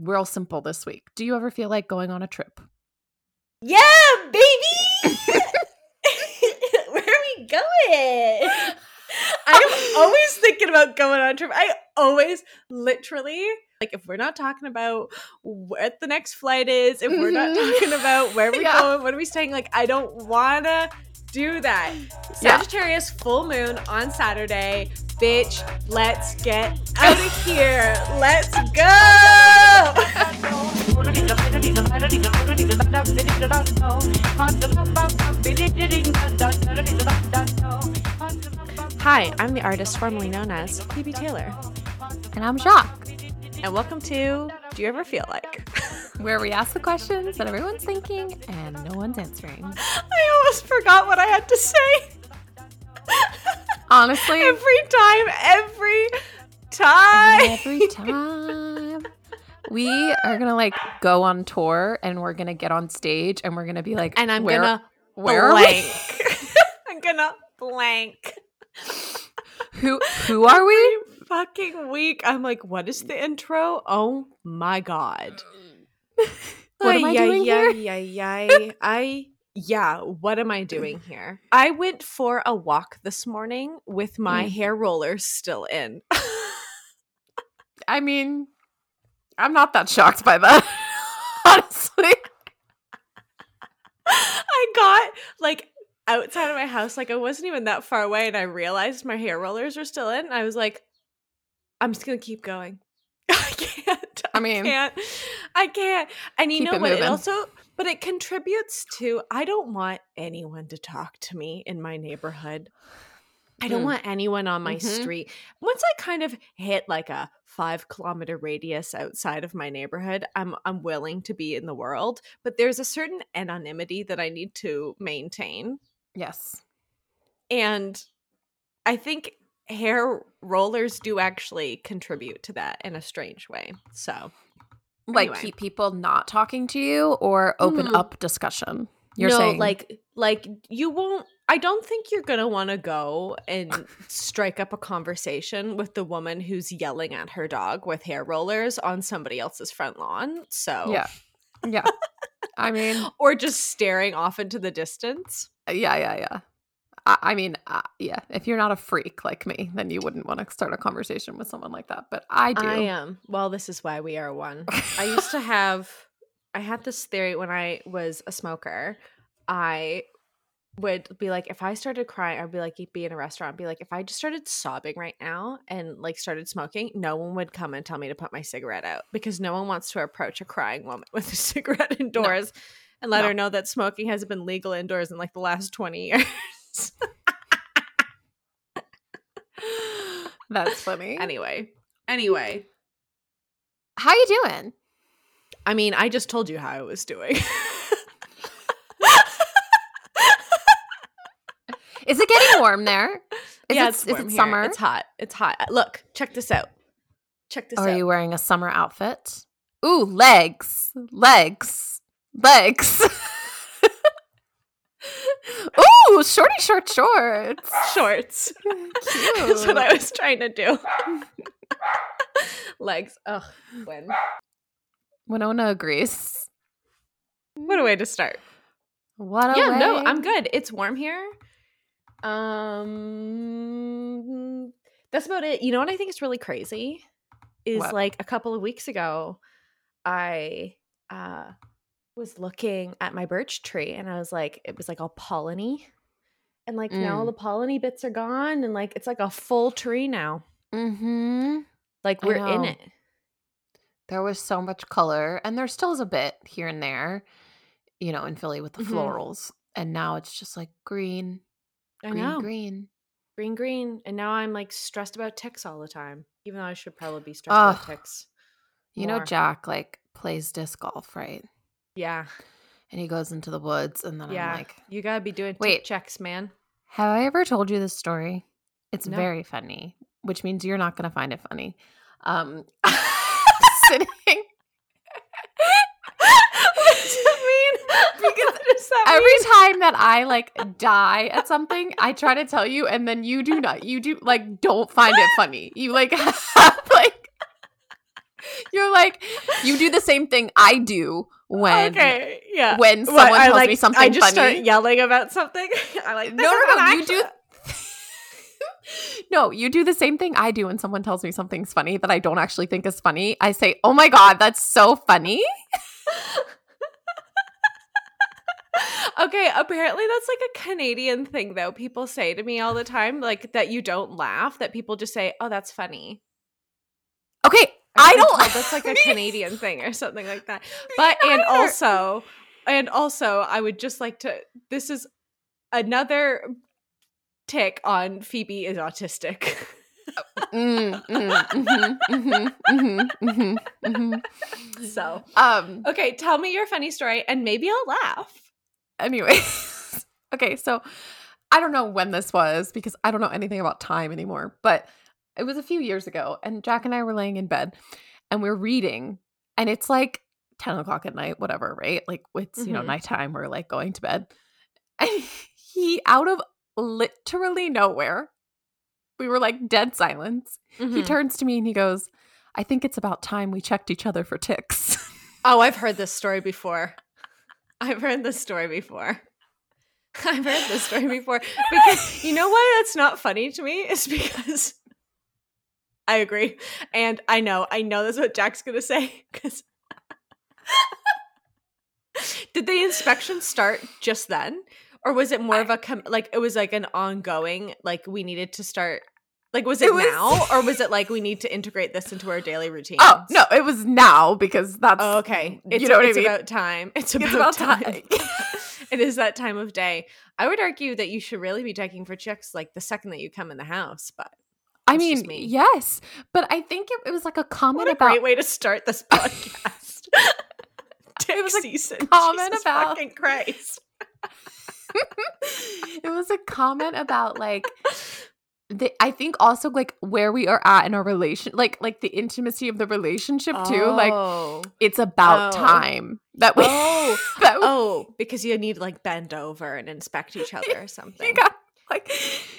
real simple this week. Do you ever feel like going on a trip? Yeah, baby. Where are we going? I'm always thinking about going on a trip. I always literally like if we're not talking about what the next flight is, if we're not Mhm. talking about where we're Yeah. going, what are we staying, like I don't wanna do that. Yeah. Sagittarius full moon on Saturday. Bitch, let's get out of here. Let's go. Hi, I'm the artist formerly known as Phoebe Taylor, And I'm Jacque, and welcome to Do You Ever Feel Like? where we ask the questions that everyone's thinking and no one's answering. I almost forgot what I had to say. Honestly, every time, every time. every time. We are gonna like go on tour and we're gonna get on stage and we're gonna be like, And I'm where, gonna where blank. I'm gonna blank. Who who are we? Fucking week. I'm like, what is the intro? Oh my god. What am I doing ay, here? ay, ay. I yeah, what am I doing here? I went for a walk this morning with my Mm. hair rollers still in. I mean, I'm not that shocked by that. Honestly. I got like outside of my house, like I wasn't even that far away, and I realized my hair rollers were still in. I was like, I'm just gonna keep going. I can't. I mean, I can't. I can't. And you know what? It also, but it contributes to. I don't want anyone to talk to me in my neighborhood. I don't Mm. want anyone on my Mhm. street. Once I kind of hit like a five kilometer radius outside of my neighborhood, I'm I'm willing to be in the world. But there's a certain anonymity that I need to maintain, yes. and I think hair rollers do actually contribute to that in a strange way. So Like Anyway. keep people not talking to you or open Mm. up discussion. You're no, saying like like you won't I don't think you're gonna wanna go and strike up a conversation with the woman who's yelling at her dog with hair rollers on somebody else's front lawn. So Yeah. Yeah. I mean, Or just staring off into the distance. yeah, yeah, yeah. I, I mean, uh, yeah. If you're not a freak like me, then you wouldn't want to start a conversation with someone like that. But I do. I am. Well, this is why we are one. I used to have I had this theory when I was a smoker. I would be like, if I started crying, I'd be like, be in a restaurant, be like, if I just started sobbing right now and like started smoking, no one would come and tell me to put my cigarette out because no one wants to approach a crying woman with a cigarette indoors and let No. her know that smoking hasn't been legal indoors in like the last 20 years. That's funny. anyway, anyway, How you doing? I mean, I just told you how I was doing. Is it getting warm there? Is yeah, it, it's is warm it here. summer? It's hot. It's hot. Uh, Look, check this out. Check this Are out. you wearing a summer outfit? Ooh, legs, legs, legs. Ooh, shorty short shorts. Shorts. That's what I was trying to do. Legs. Ugh. When? Winona agrees. What a way to start. What a yeah, no. I'm good. It's warm here. Um, that's about it. You know what I think is really crazy is What? like a couple of weeks ago, I uh was looking at my birch tree and I was like, it was like all polleny, and like now all Mm. the polleny bits are gone, and like it's like a full tree now. Mm-hmm. Like we're in it. There was so much color, and there still is a bit here and there, you know, in Philly with the Mhm. florals. And now it's just like green, I green, know. green. green green and now i'm like stressed about ticks all the time even though i should probably be stressed about ticks You know. Jack like plays disc golf, right? yeah And he goes into the woods, and then yeah I'm like, you gotta be doing Wait. tick checks man Have I ever told you this story? It's No. very funny, which means you're not going to find it funny. Um, sitting. what does it mean because Every time that I like die at something, I try to tell you, and then you do not. You do like don't find it funny. You like have like You're like you do the same thing I do when okay, yeah. when What, someone I tells like me something I just funny. start yelling about something. I like no, "This no, no. You do. no, you do the same thing I do when someone tells me something's funny that I don't actually think is funny. I say, "Oh my god, that's so funny." okay, apparently that's like a Canadian thing though. People say to me all the time like that you don't laugh, that people just say, "Oh, that's funny." Okay, I've I don't. that's like a Canadian thing or something like that. But and also and also I would just like to this is another tick on Phoebe is autistic. Mm, mm, mhm, mhm, mhm, mhm, mhm. so, Um. okay, tell me your funny story and maybe I'll laugh. Anyway, okay, so I don't know when this was because I don't know anything about time anymore, but it was a few years ago, and Jack and I were laying in bed and we're reading, and it's like 10 o'clock at night, whatever, right? Like it's, you know, Mhm. nighttime, we're like going to bed. And he, out of literally nowhere, we were like dead silence. He Mhm. turns to me and he goes, I think it's about time we checked each other for ticks. Oh, I've heard this story before. I've heard this story before. I've heard this story before because you know why that's not funny to me is because I agree, and I know, I know that's what Jack's gonna say because. Did the inspection start just then, or was it more of a com- like it was like an ongoing like we needed to start like was it, It was- now or was it like we need to integrate this into our daily routine? oh, no, it was now because that's Oh, okay. It's, you know what it's I mean? about time. It's It's about, about time. time. it is that time of day. I would argue that you should really be checking for chicks like the second that you come in the house. But I mean, me. yes, but I think it, it was like a comment what a about great way to start this podcast. Tick was a season. comment Jesus about- fucking Christ. it was a comment about like the, I think also like where we are at in our relation, like like the intimacy of the relationship too. Like Oh. it's about Oh. time that we Oh. that we, oh, because you need to like bend over and inspect each other or something. you got like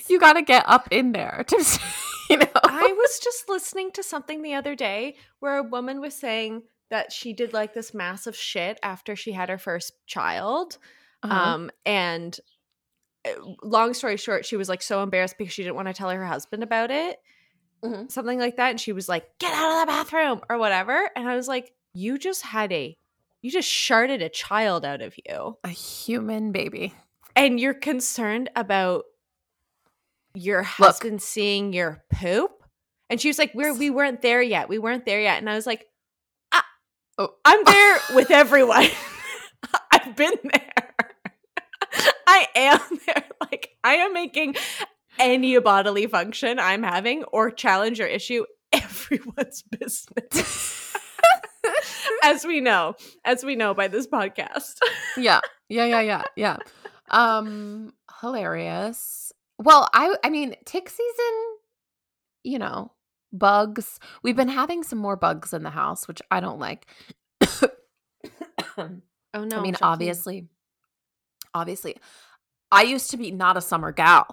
you got to get up in there to you know. I was just listening to something the other day where a woman was saying that she did like this massive shit after she had her first child. Uh-huh. Um, and uh, long story short, she was like so embarrassed because she didn't want to tell her husband about it, Mhm. something like that. And she was like, get out of the bathroom or whatever. And I was like, you just had a, you just sharded a child out of you. a human baby. And you're concerned about your husband seeing your poop. And she was like, "We're we weren't there yet. We weren't there yet." And I was like, ah, Oh. "I'm there with everyone. I've been there. I am there. Like I am making any bodily function I'm having or challenge or issue everyone's business." as we know, as we know by this podcast. yeah yeah yeah yeah yeah um hilarious well i i mean tick season you know bugs we've been having some more bugs in the house which i don't like Oh no! i mean obviously obviously i used to be not a summer gal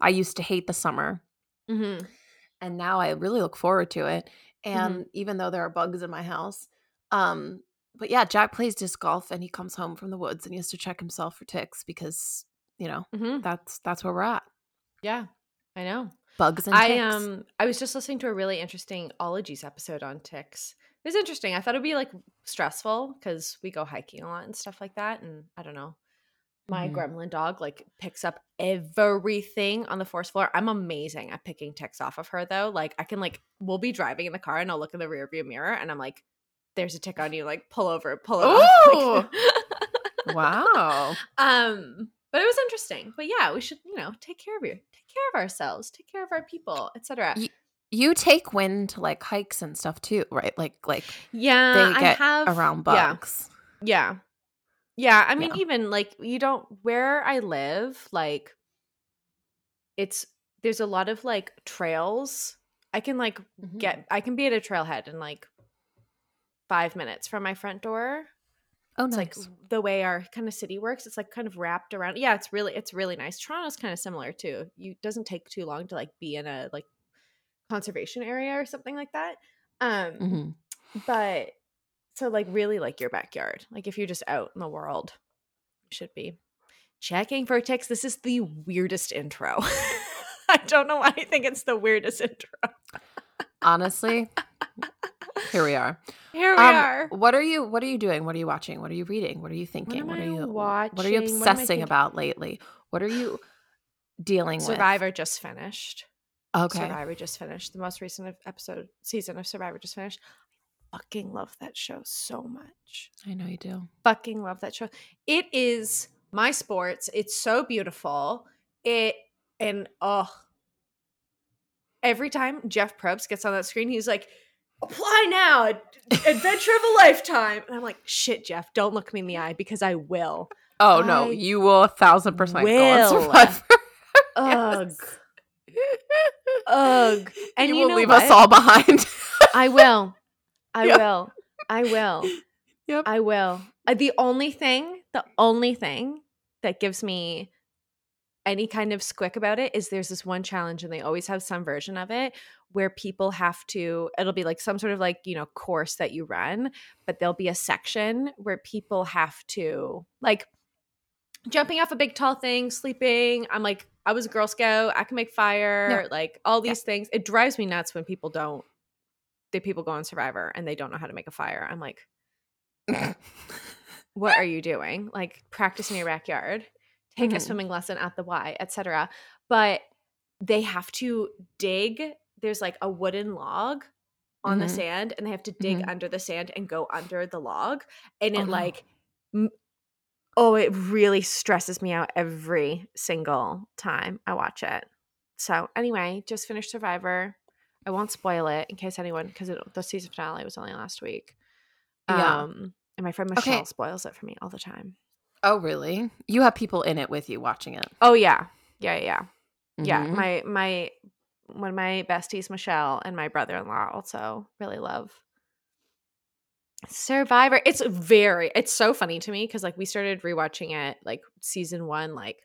i used to hate the summer hmm and now I really look forward to it. And even though there are bugs in my house, um, but yeah, Jack plays disc golf and he comes home from the woods and he has to check himself for ticks because you know hmm that's that's where we're at. Yeah, I know. Bugs and I ticks. um I was just listening to a really interesting ologies episode on ticks. It was interesting. I thought it'd be like stressful because we go hiking a lot and stuff like that. And I don't know. My Mhm. gremlin dog like picks up everything on the force floor. I'm amazing at picking ticks off of her though. Like I can like we'll be driving in the car and I'll look in the rear view mirror and I'm like, there's a tick on you, like pull over, pull off. Like- wow. um but it was interesting but yeah we should you know take care of you take care of ourselves take care of our people etc Ye- You take wind to like hikes and stuff too, right? Like like yeah they get i have around yeah bugs. yeah yeah i mean Yeah. even like you don't where i live like it's there's a lot of like trails i can like Mhm. get i can be at a trailhead in like five minutes from my front door Oh, it's nice. like the way our kind of city works it's like kind of wrapped around yeah it's really it's really nice toronto's kind of similar too you doesn't take too long to like be in a like conservation area or something like that um Mhm. but so like really like your backyard. Like if you're just out in the world, you should be checking for ticks. This is the weirdest intro. I don't know why I think it's the weirdest intro. Honestly, here we are. Here we Um, are. What are you what are you doing? What are you watching? What are you reading? What are you thinking? am What, are you watching? What are you What obsessing about lately? What are you dealing with? Survivor just finished. Okay. Survivor just finished. The most recent episode season of Survivor just finished. I fucking love that show so much. I know you do. Fucking love that show. It is my sports. It's so beautiful. It and oh every time Jeff Probst gets on that screen, he's like, apply now. Adventure of a lifetime. And I'm like, shit, Jeff, don't look me in the eye because I will. Oh no, you will a thousand percent go will. Ugh. Ugh. And you, you, will know leave what? us all behind. I will. I Yeah. will. I will. Yep. I will. Uh, the only thing, the only thing that gives me any kind of squick about it is there's this one challenge and they always have some version of it where people have to it'll be like some sort of like you know course that you run but there'll be a section where people have to like jumping off a big tall thing sleeping i'm like i was a girl scout i can make fire Yeah. like all Yeah. these things it drives me nuts when people don't the people go on survivor and they don't know how to make a fire i'm like what are you doing? Like practice in your backyard, take a Mhm. swimming lesson at the Y, etc. But they have to dig. There's like a wooden log on the Mhm. sand, and they have to dig Mhm. under the sand and go under the log. And it no. like, m- oh, it really stresses me out every single time I watch it. So anyway, just finished Survivor. I won't spoil it in case anyone because the season finale was only last week. Yeah. Um, and my friend Okay. Michelle spoils it for me all the time. Oh really? You have people in it with you watching it. Oh yeah, yeah, yeah, yeah. Mhm. My my one of my besties, Michelle, and my brother in law also really love Survivor. It's very. It's so funny to me because like we started rewatching it like season one, like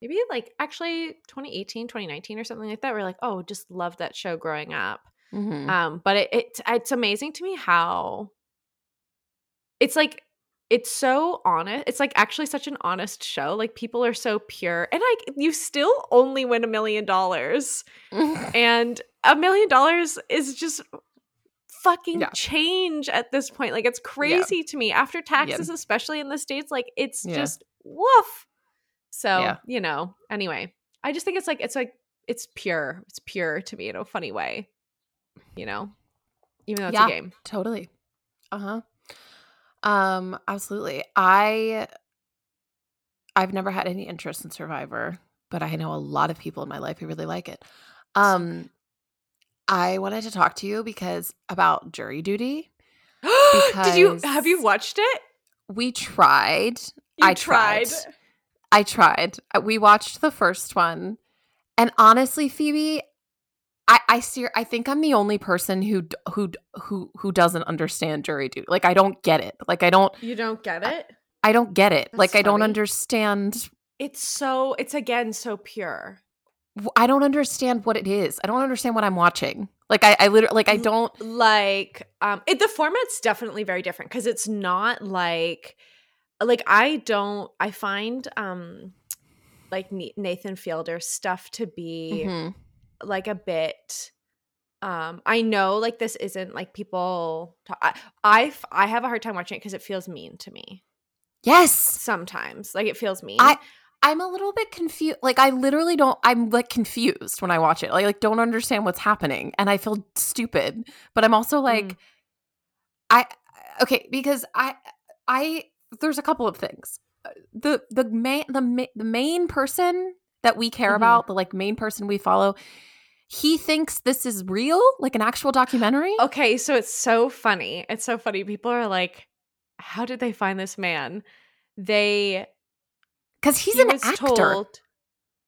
maybe like actually 2018, 2019 or something like that. We're like, oh, just love that show growing up. Mhm. Um, but it, it it's amazing to me how it's like it's so honest. It's like actually such an honest show. Like people are so pure, and like you still only win a million dollars, and a million dollars is just fucking Yeah. change at this point. Like it's crazy to me after taxes, especially in the states. Like it's Yeah. just woof. So Yeah. you know. Anyway, I just think it's like it's like it's pure. It's pure to me in a funny way. You know, even though it's Yeah. a game. Totally. Uh-huh. Um, absolutely. I I've never had any interest in Survivor, but I know a lot of people in my life who really like it. Um I wanted to talk to you because about jury duty. Did you have you watched it? We tried. You I tried. I tried. Uh, We watched the first one. And honestly, Phoebe, I I see I think I'm the only person who who who who doesn't understand jury duty. Like I don't get it. Like I don't You don't get it. I don't get it. like That's I don't understand It's so. It's again so pure. I don't understand what it is. I don't understand what I'm watching. Like I I literally like I don't like um it, the format's definitely very different because it's not like like i don't i find um like nathan fielder stuff to be Mhm. Like a bit um i know like this isn't like people talk, I have a hard time watching it because it feels mean to me Yes. sometimes like it feels mean I I'm a little bit confused. Like I literally don't. I'm like confused when I watch it. Like like don't understand what's happening, and I feel stupid. But I'm also like, Mm. I okay because I I there's a couple of things. Uh, The the main the ma- the main person that we care Mhm. about, the like main person we follow, he thinks this is real, like an actual documentary. Okay, so it's so funny. It's so funny. People are like, how did they find this man? They Because he's he an was actor. told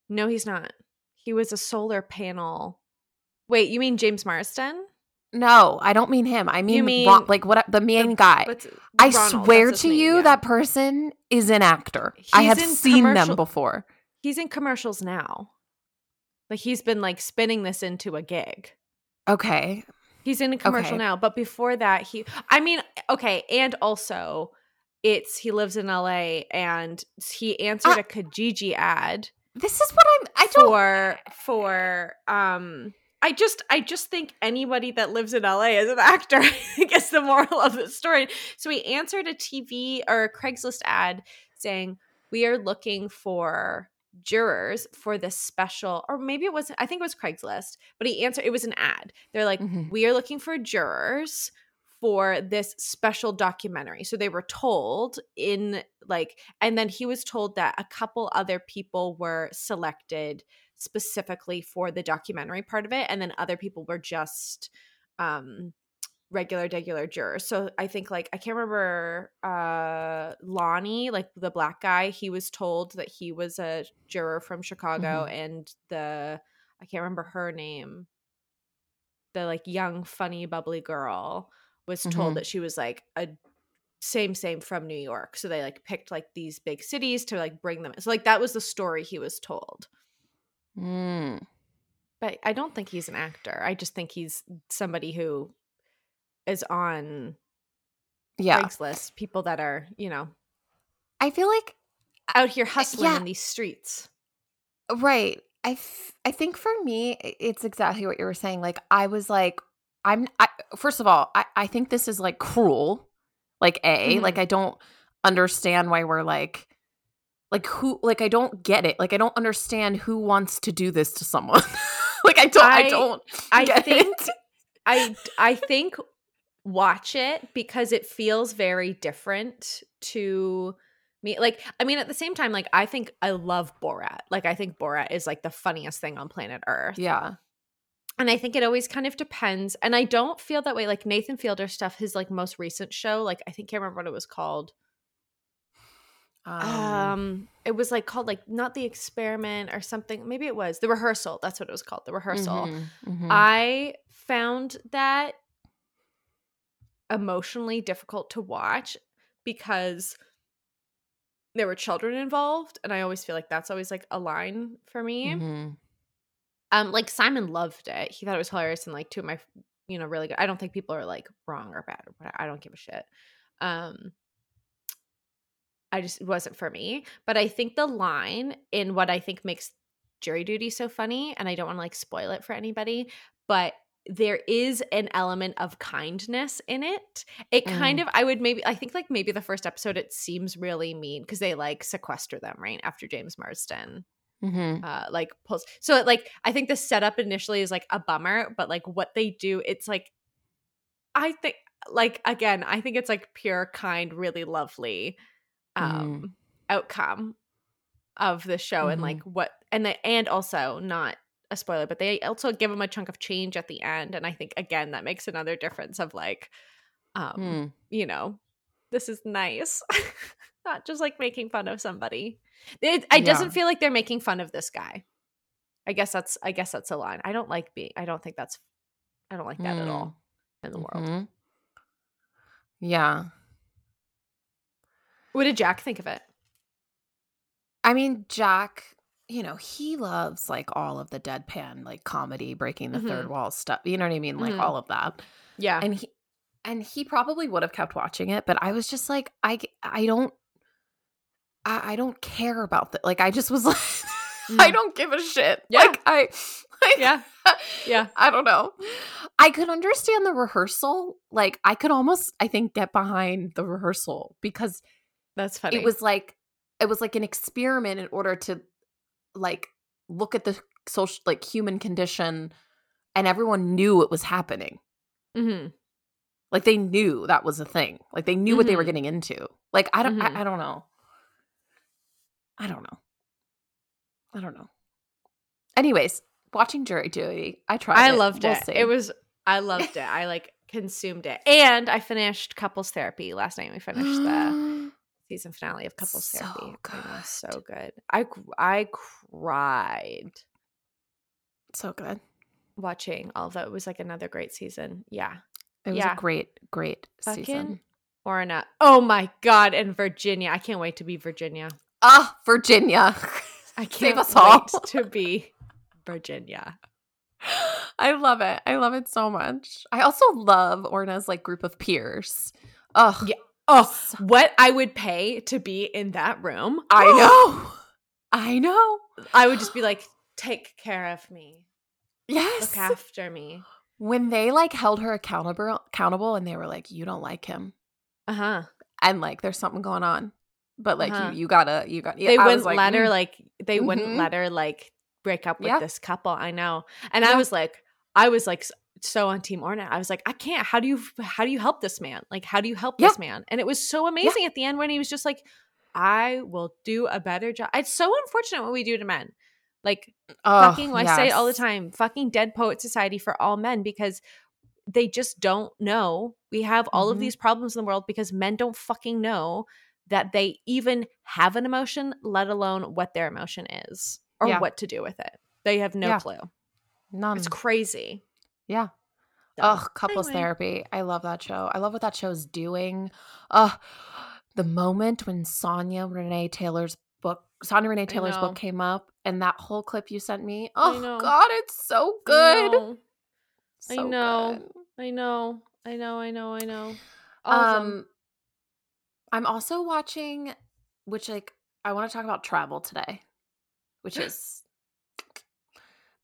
No, he's not. He was a solar panel. Wait, you mean James Marsden? No, I don't mean him. I mean, mean Ron- like what the main guy. I Ronald, swear to name, you yeah. that person is an actor. I have seen them before. he's in commercials now. Like he's been like spinning this into a gig. Okay. He's in a commercial Okay. now, but before that, he. I mean, okay, and also, it's he lives in L.A. and he answered Ah. a Kijiji ad This is what I'm. I don't. for for um. I just I just think anybody that lives in LA is an actor. I guess the moral of the story. So he answered a TV or a Craigslist ad saying, "We are looking for jurors for this special," or maybe it wasn't. I think it was Craigslist, but he answered. It was an ad. They're like, Mhm. "We are looking for jurors." For this special documentary. So they were told in like, and then he was told that a couple other people were selected specifically for the documentary part of it and then other people were just um regular regular jurors so i think like i can't remember uh lonnie like the black guy he was told that he was a juror from chicago and the i can't remember her name the like young funny bubbly girl was told Mhm. that she was like a same same from new york so they like picked like these big cities to like bring them so like that was the story he was told Mm. but I don't think he's an actor. I just think he's somebody who is on Yeah, Craigslist. People that are, you know, I feel like out here hustling yeah. in these streets. Right. I, f- I think for me, it's exactly what you were saying. Like, I was like, I'm, I, first of all, I, I think this is like cruel. Like, A, Mhm. like, I don't understand why we're like, like, who, like, I don't get it. Like, I don't understand who wants to do this to someone. like, I don't, I, I- don't, I think it. I I think watch it because it feels very different to me. Like, I mean, at the same time, like I think I love Borat. Like, I think Borat is like the funniest thing on planet Earth. Yeah. And I think it always kind of depends. And I don't feel that way. Like Nathan Fielder stuff, his like most recent show, like I think I can't remember what it was called. Um, Um, it was like called like not the experiment or something. Maybe it was the rehearsal. That's what it was called. The rehearsal. mhm, mhm. I found that emotionally difficult to watch because there were children involved, and I always feel like that's always like a line for me. Mhm. Um, like Simon loved it. He thought it was hilarious, and like two of my, you know, really good. I don't think people are like wrong or bad or whatever. I don't give a shit. Um, I just it wasn't for me. But I think the line in what I think makes jury duty so funny, and I don't want to like spoil it for anybody, but there is an element of kindness in it. It kind of, I would maybe, I think like maybe the first episode, it seems really mean because they like sequester them right after James Marsden Mhm. uh like pulls so it, like i think the setup initially is like a bummer but like what they do it's like i think like again i think it's like pure kind really lovely um outcome of the show and like what and the and also not a spoiler but they also give him a chunk of change at the end and i think again that makes another difference of like um Mm. you know, this is nice. Not just like making fun of somebody. It, it doesn't feel like they're making fun of this guy. I guess that's I guess that's a line. I don't like being I don't think that's I don't like that at all in the world. Mhm. Yeah. What did Jack think of it? I mean, Jack, you know, he loves like all of the deadpan, like comedy, breaking the third Mhm. wall stuff. You know what I mean? Like Mhm. all of that. Yeah. And he and he probably would have kept watching it, but I was just like, I I don't I, I don't care about that. Like I just was like I Mhm. don't give a shit. Yeah. Like I like, yeah. Yeah. I don't know. I could understand the rehearsal. Like I could almost I think get behind the rehearsal because That's funny. it was like it was like an experiment in order to like look at the social like human condition and everyone knew it was happening Mhm. like they knew that was a thing like they knew what they were Mhm. getting into like i don't Mhm. I, I don't know i don't know i don't know anyways watching jury duty i tried I it. loved We'll it. see. It was I loved it. I like consumed it. And I finished couples therapy last night. We finished the season finale of couples So therapy. Good. so good. I I cried so good watching all of it. Was like another great season. Yeah. it was Yeah. a great great Fucking season Or not. Oh my god! And Virginia. I can't wait to be Virginia. ah virginia I can't Save us wait all. to be Virginia. I love it. I love it so much. I also love Orna's like group of peers. Ugh. Yeah. Oh, what I would pay to be in that room. I know. I know. I would just be like, take care of me. Yes. Look after me. When they like held her accountable accountable and they were like, You don't like him. Uh-huh. And like there's something going on. But like Uh-huh. you you gotta you got They I was wouldn't let her mm, like they wouldn't Mhm. let her like break up with Yeah. this couple. I know. And I was like, I was like so on Team Orna. I was like, I can't. How do you how do you help this man? Like, how do you help Yeah. this man? And it was so amazing at the end when he was just like, I will do a better job. It's so unfortunate what we do to men. Like oh, fucking I say it all the time, fucking dead poet society for all men because they just don't know. We have all of Mhm. these problems in the world because men don't fucking know that they even have an emotion, let alone what their emotion is or Yeah. what to do with it. They have no Yeah. clue. None. It's crazy. Yeah. So, Ugh, couples anyway. therapy. I love that show. I love what that show is doing. Ugh, the moment when Sonya Renee Taylor's book, Sonya Renee Taylor's book came up, and that whole clip you sent me. Oh. God, it's so I good. know. I know. good. I know. I know. I know. I know. All. Um, I'm also watching, which like I want to talk about travel today, which is,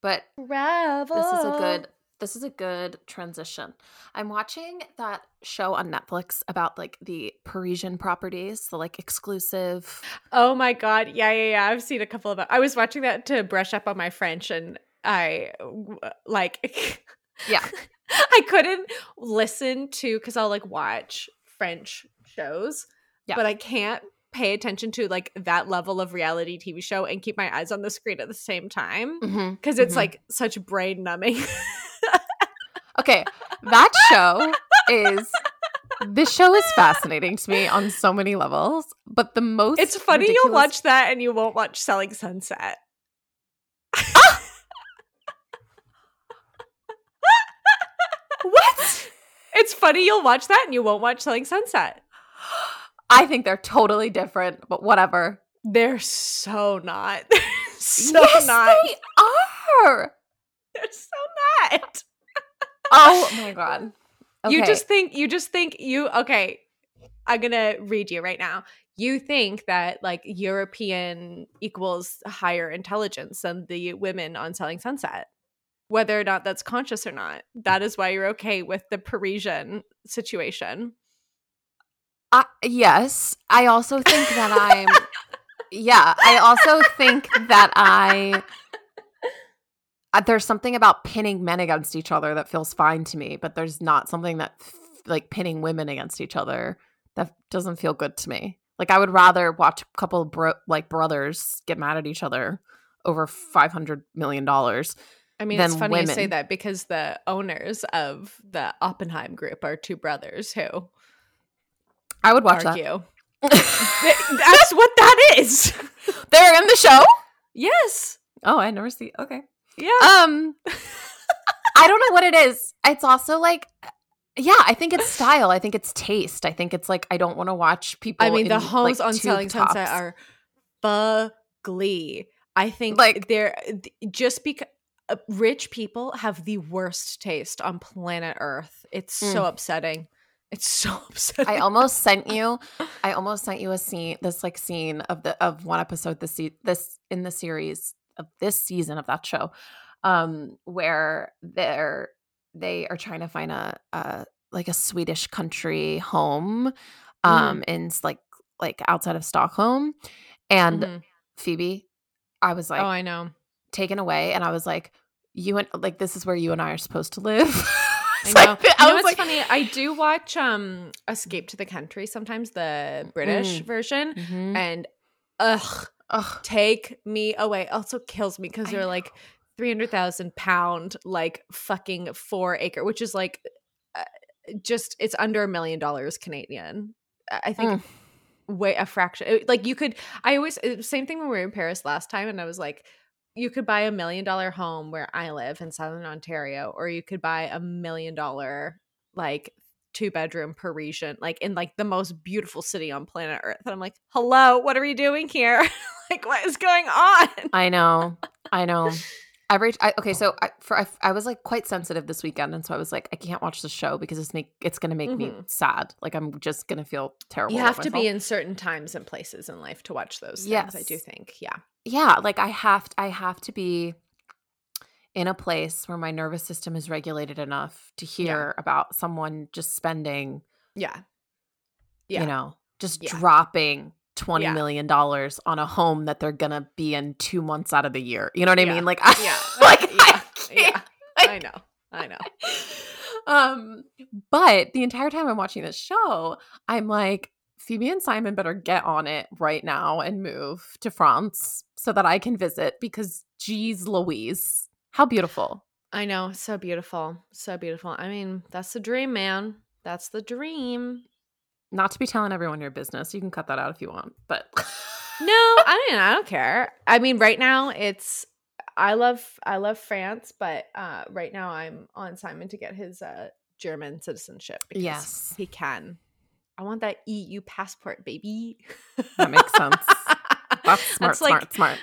but Travel. this is a good this is a good transition i'm watching that show on netflix about like the parisian properties the like exclusive Oh my god. Yeah, yeah, yeah. I've seen a couple of them. I was watching that to brush up on my French and I like Yeah. I couldn't listen to cuz I'll like watch French shows, Yeah. but I can't pay attention to like that level of reality TV show and keep my eyes on the screen at the same time because it's mhm. like such brain numbing. okay that show is this show is fascinating to me on so many levels but the most it's funny you'll watch that and you won't watch Selling Sunset. what It's funny you'll watch that and you won't watch Selling Sunset. i think they're totally different but whatever They're so not. They're so yes not. they are They're so not. Oh my god You just think you just think you okay. I'm gonna read you right now. You think that like European equals higher intelligence than the women on Selling Sunset. Whether or not that's conscious or not. That is why you're okay with the Parisian situation. Uh, yes. I also think that I'm. yeah. I also think that I. Uh, there's something about pinning men against each other that feels fine to me, but there's not something that like pinning women against each other that doesn't feel good to me. Like I would rather watch a couple of bro- like brothers get mad at each other over five hundred million dollars. I mean, it's funny you say that because the owners of the Oppenheim group are two brothers who I would watch argue. that. That's what that is. They're in the show. yes. Oh, I never see. Okay. Yeah. Um, I don't know what it is. It's also like, yeah, I think it's style. I think it's taste. I think it's like I don't want to watch people. I mean, the homes like, on Selling Sunset tops. are fugly. I think Like- they're just because uh, rich people have the worst taste on planet Earth. It's so upsetting. It's so upsetting. Mm. I almost sent you. I almost sent you a scene. This like scene of the of one episode this this in the series of this season of that show, um, where they're they are trying to find a uh like a Swedish country home, um, in like like outside of Stockholm, and Mhm. Phoebe, I was like oh, I know. taken away, and I was like, you and like this is where you and I are supposed to live. I know. like, you I know what's like, funny? I do watch um Escape to the Country sometimes, the British Mm. version, Mhm. and ugh, Ugh. take me away. Also kills me because they're like three hundred thousand pound, like fucking four acre, which is like uh, just it's under a million dollars Canadian. I think Mm. way a fraction. Like you could, I always uh, same thing when we were in Paris last time, and I was like. You could buy a million dollar home where I live in Southern Ontario, or you could buy a million dollar like two bedroom Parisian, like in like the most beautiful city on planet Earth. And I'm like, hello, what are we doing here? like, what is going on? I know. I know. every I, okay so I, for I, I was like quite sensitive this weekend and so i was like i can't watch the show because it's make it's gonna make me Mhm. sad like i'm just gonna feel terrible You have to be in certain times and places in life to watch those things. I do think. Yeah. yeah like i have i have to be in a place where my nervous system is regulated enough to hear about someone just spending Yeah. Yeah. you know just Yeah. dropping twenty Yeah. million dollars on a home that they're gonna be in two months out of the year you know what i Yeah. mean like I, Yeah. like yeah. I can't yeah. I know. I know. um but the entire time i'm watching this show i'm like phoebe and simon better get on it right now and move to france so that i can visit because geez louise how beautiful I know. So beautiful. So beautiful. I mean, that's the dream, man. That's the dream. not to be telling everyone your business you can cut that out if you want but No, I mean, I don't care. I mean, right now it's I love I love France, but uh right now I'm on Simon to get his uh German citizenship because Yes. he can. I want that EU passport, baby. That makes sense. that's smart That's like- smart smart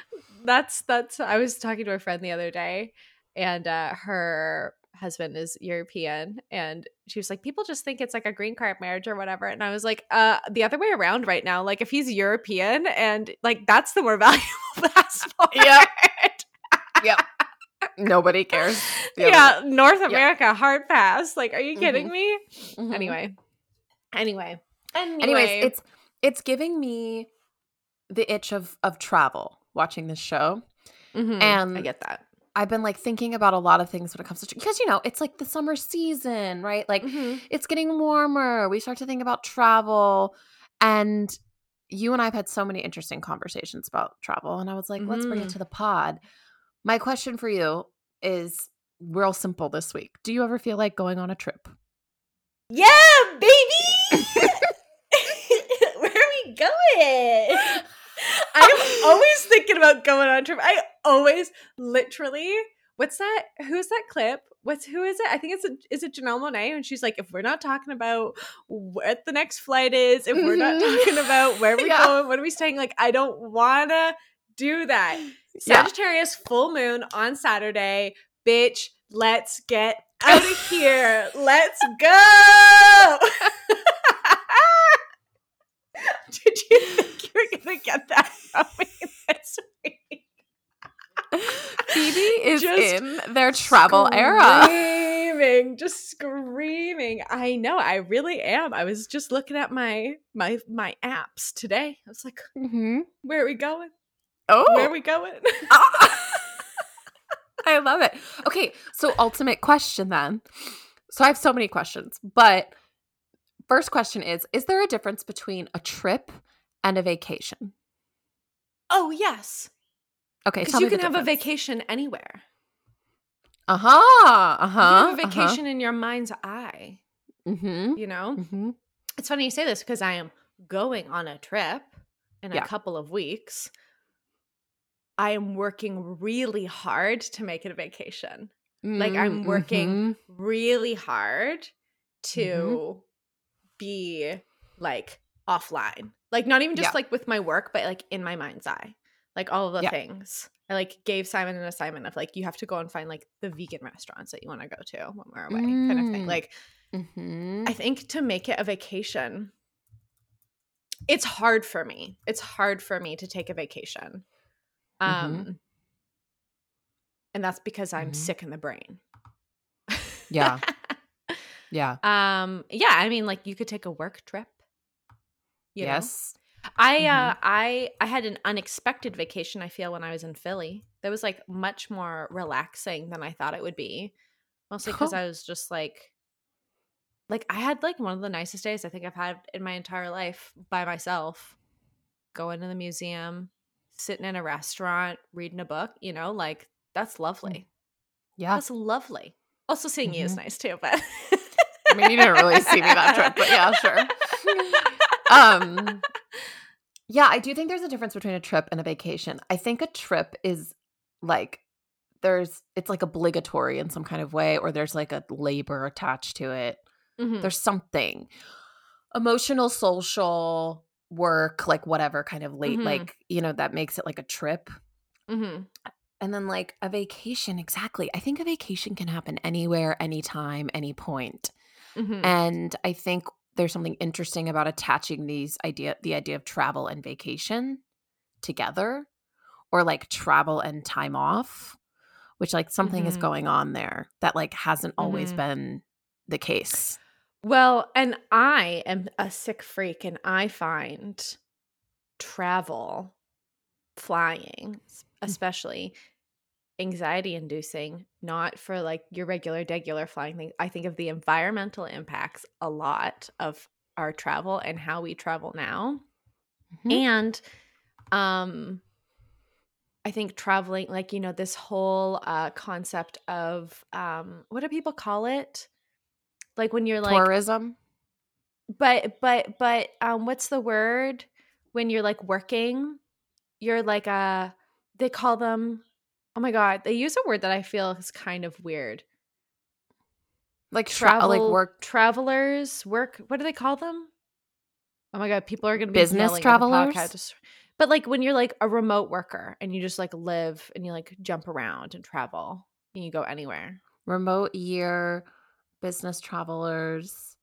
that's that's I was talking to a friend the other day and uh her husband is European and she was like people just think it's like a green card marriage or whatever and I was like uh the other way around right now like if he's European and like that's the more valuable passport. Yep. yep. Nobody cares. Yeah North Yeah. America hard pass like are you kidding Mhm. me? Mhm. anyway. Anyway. Anyway. anyways it's it's giving me the itch of of travel watching this show Mhm, and I get that i've been like thinking about a lot of things when it comes to because you know it's like the summer season right like Mhm. it's getting warmer we start to think about travel and you and i've had so many interesting conversations about travel and i was like let's bring it Mhm. to the pod my question for you is real simple this week do you ever feel like going on a trip Yeah, baby. Where are we going? I'm always thinking about going on a trip. I always, literally, what's that? Who's that clip? What's who is it? I think it's a, is it Janelle Monáe, and she's like, if we're not talking about what the next flight is, if we're not Mhm. talking about where we're Yeah. going, what are we staying? Like, I don't wanna do that. Yeah. Sagittarius full moon on Saturday, bitch. Let's get out of here. Let's go. Did you were gonna get that going this week? Phoebe is Just in their travel era. Screaming, just screaming. I know, I really am. I was just looking at my my my apps today. I was like, hmm where are we going? Oh, Where are we going? Ah. I love it. Okay, so ultimate question then. So I have so many questions, but first question is Is there a difference between a trip and a vacation? oh yes. Okay, Because you can have a vacation anywhere. Uh huh. Uh huh. can have a vacation in your mind's eye. Mm-hmm. You know? Mm-hmm. It's funny you say this because I am going on a trip in Yeah. a couple of weeks. I am working really hard to make it a vacation. Like, I'm working Mm-hmm. Really hard to Mhm. be like offline. Like not even just Yeah. like with my work, but like in my mind's eye. Like all of the Yeah. things. I like gave Simon an assignment of like you have to go and find like the vegan restaurants that you want to go to when we're away, kind of thing. Mm. Like Mm-hmm. I think to make it a vacation, it's hard for me. It's hard for me to take a vacation. Um Mhm. and that's because I'm Mhm. sick in the brain. Yeah. Yeah. um yeah, I mean like you could take a work trip. You know? yes. I Mhm. uh I I had an unexpected vacation I feel when I was in Philly. That was like much more relaxing than I thought it would be. Mostly cuz Oh. I was just like like I had like one of the nicest days I think I've had in my entire life by myself. Going to the museum, sitting in a restaurant, reading a book, you know, like that's lovely. Yeah. That's lovely. Also seeing you is Mhm. nice too, but I mean, you didn't really see me that trip, but yeah, sure. Um, Yeah, I do think there's a difference between a trip and a vacation. I think a trip is like there's it's like obligatory in some kind of way or there's like a labor attached to it. Mhm. There's something emotional, social, work, like whatever kind of late Mhm. like, you know, that makes it like a trip. Mhm. And then like a vacation, exactly. I think a vacation can happen anywhere, anytime, any point. Mhm. And I think there's something interesting about attaching these idea the idea of travel and vacation together or like travel and time off, which like something is Mhm. going on there that like hasn't always Mhm. been the case. Well, and I am a sick freak and I find travel, flying, s- especially anxiety inducing, not for like your regular, regular flying thing. I think of the environmental impacts a lot of our travel and how we travel now. Mhm. And um I think traveling like you know this whole uh concept of um what do people call it? Like when you're like Tourism. but but but um what's the word when you're like working? You're like a they call them oh my god, they use a word that I feel is kind of weird. Like tra- uh, Travel like work travelers, work what do they call them? Oh my god, people are gonna be Business yelling at the travelers? But like when you're like a remote worker and you just like live and you like jump around and travel and you go anywhere. remote year business travelers.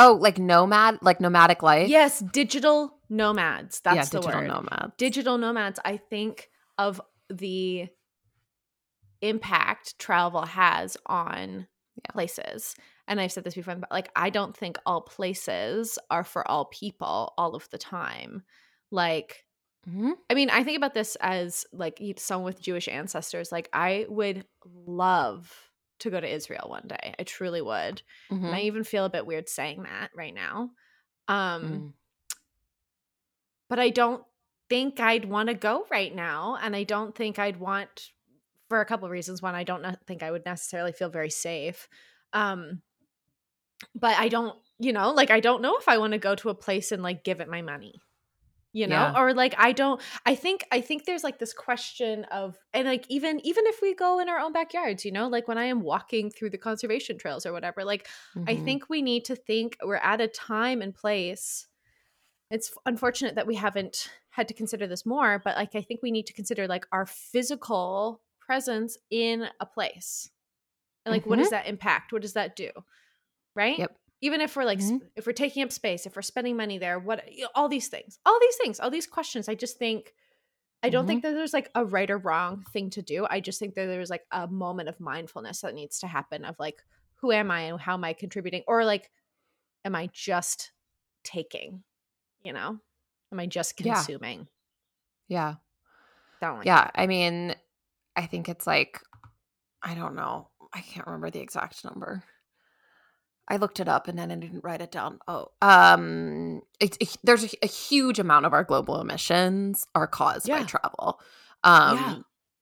Oh, like nomad, like nomadic life. Yes, digital nomads. That's yeah, the digital word. nomad. digital nomads, I think of the impact travel has on Yeah. places. And I've said this before, but like I don't think all places are for all people all of the time. Like Mhm. I mean, I think about this as like someone with Jewish ancestors. Like, I would love to go to Israel one day. I truly would. And I Mhm. even feel a bit weird saying that right now. Um, Mm. but I don't think I'd want to go right now. And I don't think I'd want, for a couple of reasons. One, I don't think I would necessarily feel very safe. Um, but I don't, you know, like I don't know if I want to go to a place and like give it my money. You know, Yeah. or like I don't I think I think there's like this question of and like even even if we go in our own backyards, you know, like when I am walking through the conservation trails or whatever, like I Mhm. think we need to think we're at a time and place. It's unfortunate that we haven't had to consider this more, but like I think we need to consider like our physical presence in a place. And like what does that impact? What does that do? Right? Yep. Even if we're like Mhm. if we're taking up space, if we're spending money there, what all these things. All these things, all these questions. I just think I don't think that there's like a right or wrong thing to do. I just think that there's like a moment of mindfulness that needs to happen of like, who am I and how am I contributing? Or like, am I just taking? You know? Am I just consuming? yeah. Don't like Yeah. I mean, I think it's like, I don't know. I can't remember the exact number. I looked it up and then I didn't write it down. Oh, um, it's it, there's a, a huge amount of our global emissions are caused by travel. Um, Yeah.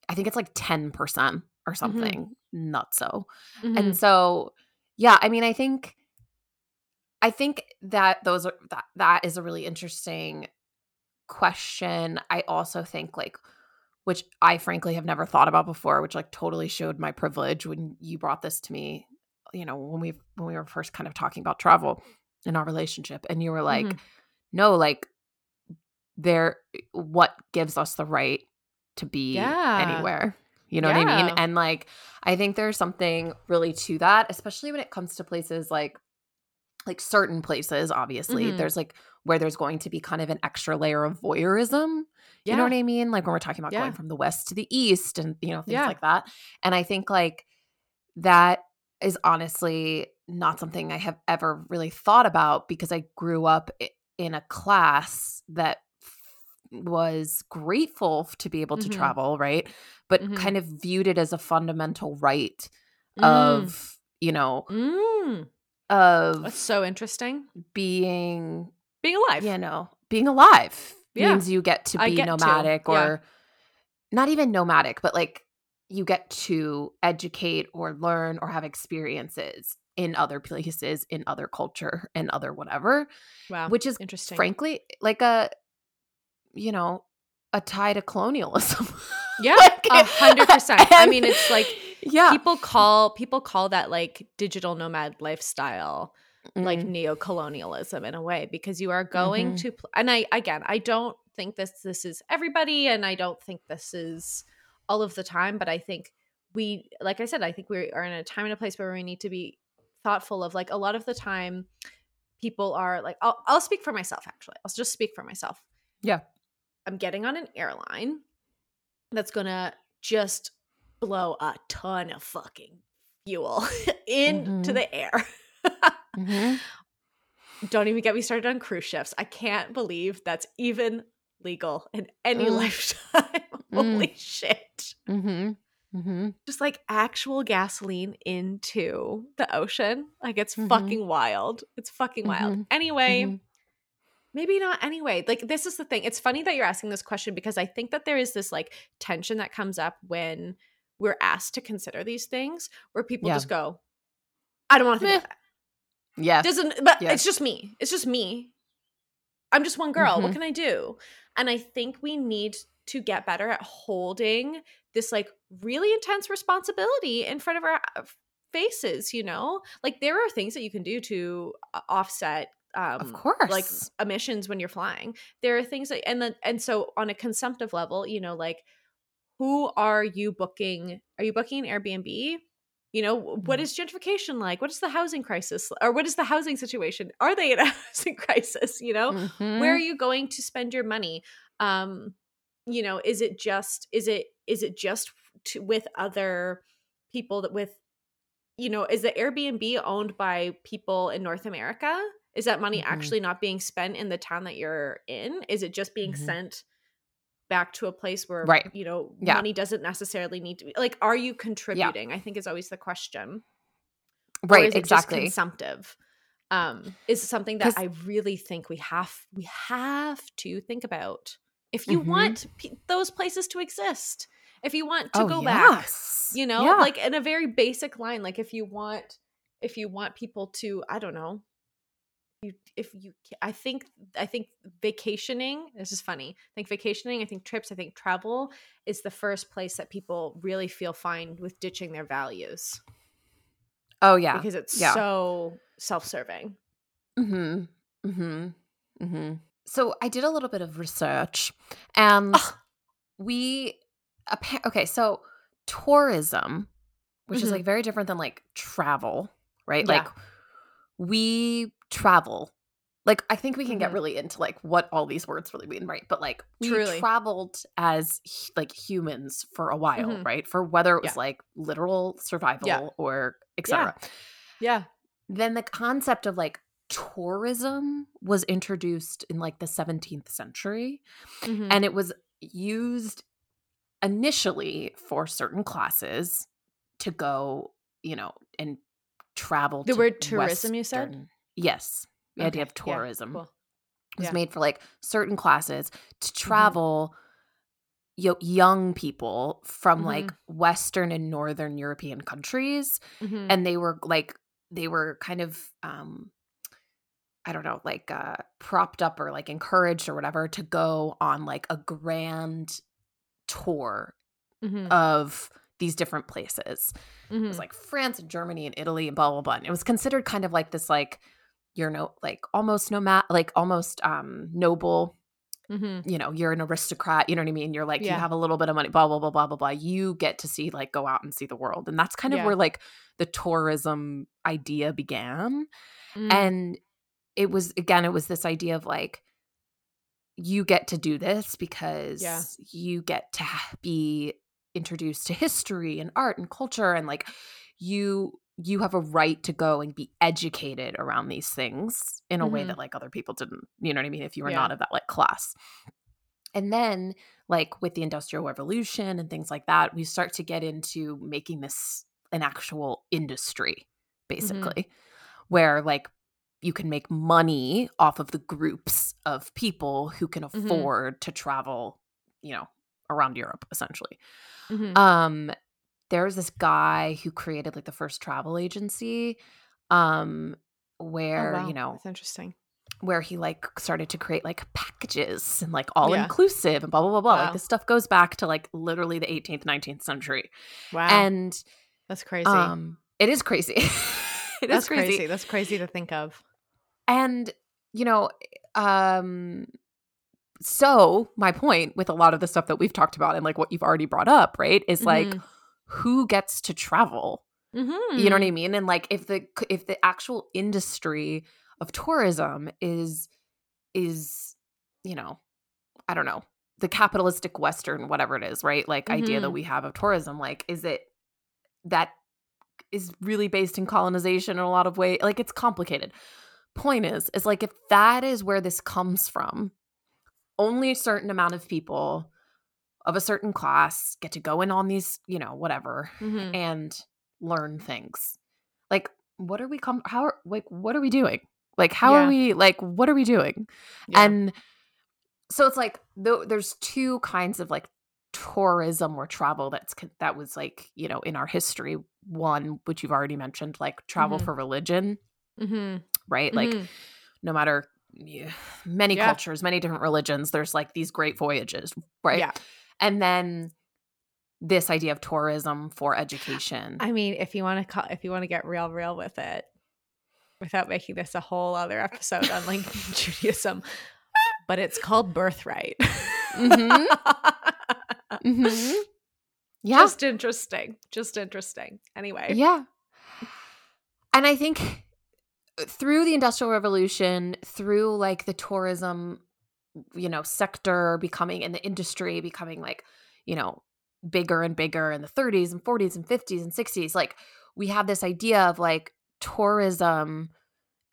I think it's like ten percent or something. Not so. Mhm. And so, yeah, I mean, I think, I think that those are that that is a really interesting question. I also think like, which I frankly have never thought about before, which like totally showed my privilege when you brought this to me. You know, when we when we were first kind of talking about travel in our relationship, and you were like, Mhm. no, like there, what gives us the right to be Yeah. anywhere? You know what I mean? And like, I think there's something really to that, especially when it comes to places like like certain places obviously Mhm. there's like where there's going to be kind of an extra layer of voyeurism you know what i mean like when we're talking about Yeah. going from the west to the east and you know things Yeah. like that and i think like that is honestly not something i have ever really thought about because i grew up in a class that was grateful to be able to Mhm. travel right but Mhm. kind of viewed it as a fundamental right Mm. of you know Mm. Of That's so interesting. being Being alive. you know being alive Yeah. means you get to be get to, nomadic yeah. or not even nomadic but like you get to educate or learn or have experiences in other places in other culture and other whatever Wow. which is interesting. frankly like a you know a tie to colonialism Yeah. A hundred percent. I mean, it's like yeah people call people call that like digital nomad lifestyle like Mm. neo-colonialism in a way because you are going Mhm. to pl- and I again I don't think this this is everybody and I don't think this is all of the time but I think we like I said I think we are in a time and a place where we need to be thoughtful of like a lot of the time people are like I'll, I'll speak for myself actually I'll just speak for myself Yeah. I'm getting on an airline that's gonna just blow a ton of fucking fuel into Mhm. the air. Mhm. Don't even get me started on cruise ships. I can't believe that's even legal in any Mm. lifetime. Holy shit. Mhm. Mhm. Just like actual gasoline into the ocean. Like it's Mhm. fucking wild. It's fucking wild. Mhm. Anyway, maybe not anyway like this is the thing it's funny that you're asking this question because i think that there is this like tension that comes up when we're asked to consider these things where people Yeah. just go i don't want to think Meh. that Yeah. doesn't but Yeah. it's just me it's just me i'm just one girl what Mhm. can i do and i think we need to get better at holding this like really intense responsibility in front of our uh, faces you know like there are things that you can do to uh, offset um of course. like emissions when you're flying there are things that and then and so on a consumptive level you know like who are you booking are you booking an airbnb you know what Mhm. gentrification like what is the housing crisis or what is the housing situation are they in a housing crisis you know where are Mhm. you going to spend your money um you know is it just is it is it just to, with other people that with you know is the airbnb owned by people in north america is that money Mhm. actually not being spent in the town that you're in is it just being Mhm. sent back to a place where Right. you know Yeah. money doesn't necessarily need to be like are you contributing i think is always the question right. Exactly. consumptive um is something that i really think we have we have to think about if you Mhm. want p- those places to exist if you want to oh, go back you know Yeah. like in a very basic line like if you want if you want people to i don't know you if you i think i think vacationing this is funny i think vacationing i think trips i think travel is the first place that people really feel fine with ditching their values oh yeah. because it's Yeah. so self-serving Mm-hmm. Mm-hmm. Mm-hmm. So I did a little bit of research and Ugh. we okay, so tourism, which is Mhm. like very different than like travel, right? Yeah. Like we travel. Like I think we can get Mhm. really into like what all these words really mean, right? But like we Truly. traveled as like humans for a while, Mhm. right? For whether it was Yeah. like literal survival or etc. yeah Then the concept of like tourism was introduced in like the 17th century Mhm. and it was used initially for certain classes to go, you know, and travel The to word tourism, you said? Yes. The idea of Okay, yeah, tourism cool. was Yeah. made for like certain classes to Mm-hmm. travel yo- young people from like Mm-hmm. western and northern european countries Mhm. and they were like they were kind of um i don't know like uh propped up or like encouraged or whatever to go on like a grand tour Mhm. of these different places it was like france and germany and italy and blah blah blah and it was considered kind of like this like you're no like almost nomad like almost um noble Mhm. you know you're an aristocrat you know what i mean you're like Yeah. you have a little bit of money blah blah blah blah blah blah you get to see like go out and see the world and that's kind of Yeah. where like the tourism idea began Mm. and it was again it was this idea of like you get to do this because you get to be introduced to history and art and culture and like you you have a right to go and be educated around these things in a way Mhm. that like other people didn't you know what i mean if you were Yeah. not of that like class and then like with the industrial revolution and things like that we start to get into making this an actual industry basically where like you can make money off of the groups of people who can Mhm. afford to travel you know around europe essentially Mhm. um there was this guy who created like the first travel agency um Oh, where wow. you know that's interesting where he like started to create like packages and like all Yeah. inclusive and blah blah blah blah Wow. like this stuff goes back to like literally the 18th 19th century wow and that's crazy um it is crazy it is that's crazy. crazy that's crazy to think of and you know, um so my point with a lot of the stuff that we've talked about and like what you've already brought up, right, is like Mhm. Who gets to travel? Mhm. You know what I mean? And like if the if the actual industry of tourism is is you know, I don't know, the capitalistic western whatever it is, right? Like idea that Mhm. we have of tourism like is it that is really based in colonization in a lot of ways. Like it's complicated. Point is, is like if that is where this comes from, only a certain amount of people of a certain class get to go in on these, you know, whatever, Mhm. and learn things. Like, what are we come? How are like what are we doing? Like, how Yeah. are we like what are we doing? Yeah. And so it's like th- there's two kinds of like tourism or travel that's that was like you know in our history one which you've already mentioned like travel Mhm. for religion Mhm. right like Mhm. no matter many Yeah. cultures many different religions there's like these great voyages right Yeah. And then this idea of tourism for education I mean, if you want to call, if you want to get real, real with it, without making this a whole other episode on like Judaism, but it's called birthright. Mm-hmm. mm-hmm. yeah Just interesting. Just interesting. Anyway. Yeah. And I think through the industrial revolution, through like the tourism, you know, sector becoming in the industry becoming like, you know, bigger and bigger in the 30s and 40s and 50s and 60s, like we have this idea of like tourism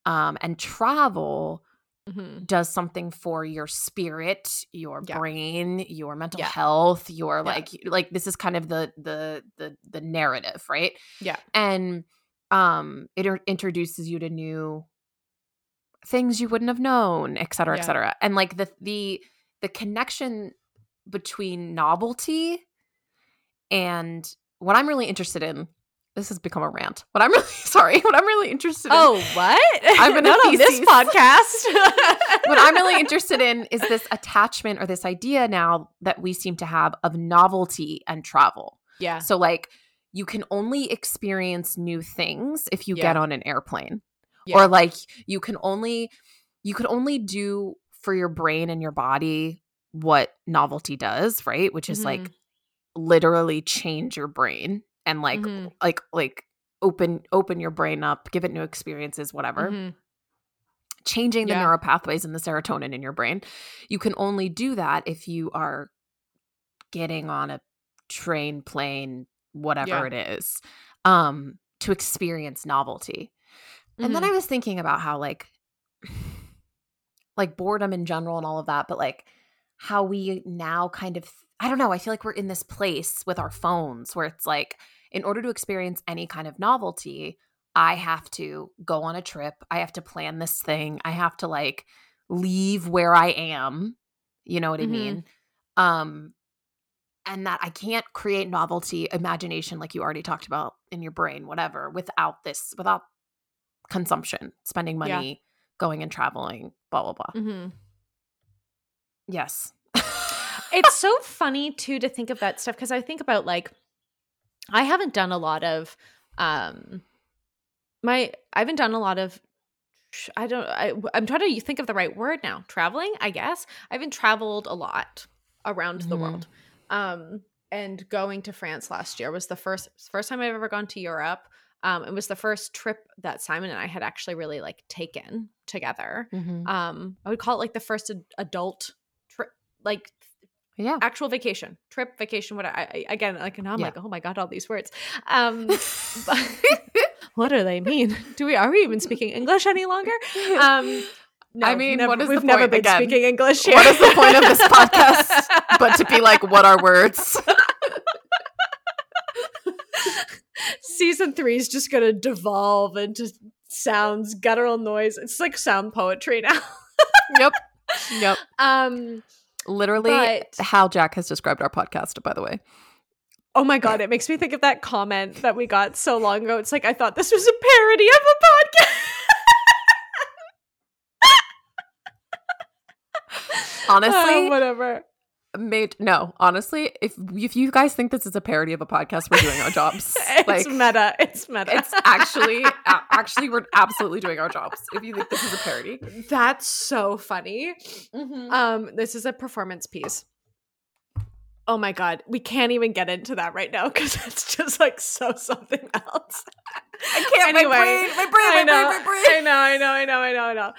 um and travel Mhm. does something for your spirit, your Yeah. brain, your mental Yeah. health, your Yeah. like like this is kind of the the the the narrative, right? Yeah. And um it introduces you to new things you wouldn't have known, et cetera, et Yeah. cetera. And like the the the connection between novelty and what I'm really interested in this has become a rant. What I'm really sorry, what I'm really interested in Oh, what? In a on this podcast. what I'm really interested in is this attachment or this idea now that we seem to have of novelty and travel. yeah. So, like, you can only experience new things if you Yeah. get on an airplane, Yeah. or like you can only you can only do for your brain and your body what novelty does, right? Which is like Mhm. literally change your brain and like Mhm. like like open open your brain up, give it new experiences, whatever Mhm. changing the Yeah. neural pathways and the serotonin in your brain. You can only do that if you are getting on a train, plane, whatever Yeah. it is, um, to experience novelty. And then Mhm. I was thinking about how like like boredom in general and all of that, but like how we now kind of I don't know, I feel like we're in this place with our phones where it's like in order to experience any kind of novelty, I have to go on a trip. I have to plan this thing. I have to like leave where I am. You know what I Mhm. mean? Um and that I can't create novelty, imagination like you already talked about in your brain, whatever, without this, without consumption, spending Yeah. money, going and traveling, blah blah blah. Mhm. Yes. it's so funny too to think of that stuff because I think about like I haven't done a lot of um my I haven't done a lot of I don't I I'm trying to think of the right word now. Traveling, I guess. I haven't traveled a lot around the Mhm. world. Um and going to France last year was the first first time I've ever gone to Europe. Um it was the first trip that Simon and I had actually really like taken together. Mhm. Um I would call it like the first ad- adult trip like yeah. actual vacation trip vacation what I, I again like now i'm Yeah. like oh my god all these words um but- what do they mean do we are we even speaking english any longer um no, I mean, never- what is we've never point been again? speaking english here. What is the point of this podcast but to be like, what are words? Season three is just gonna devolve into sounds guttural noise it's like sound poetry now yep. Yep. um Literally but how Jacque has described our podcast, by the way. Oh my god, it makes me think of that comment that we got so long ago. It's like I thought this was a parody of a podcast. Honestly, Uh, whatever. Made no, honestly, if if you guys think this is a parody of a podcast, we're doing our jobs. it's like meta. It's meta. it's actually actually we're absolutely doing our jobs. If you think this is a parody. That's so funny. Um, this is a performance piece. Oh my god, we can't even get into that right now because it's just like so something else. I can't Anyway, my brain, my brain, I my know, brain, my brain. I know, I know, I know, I know, I know.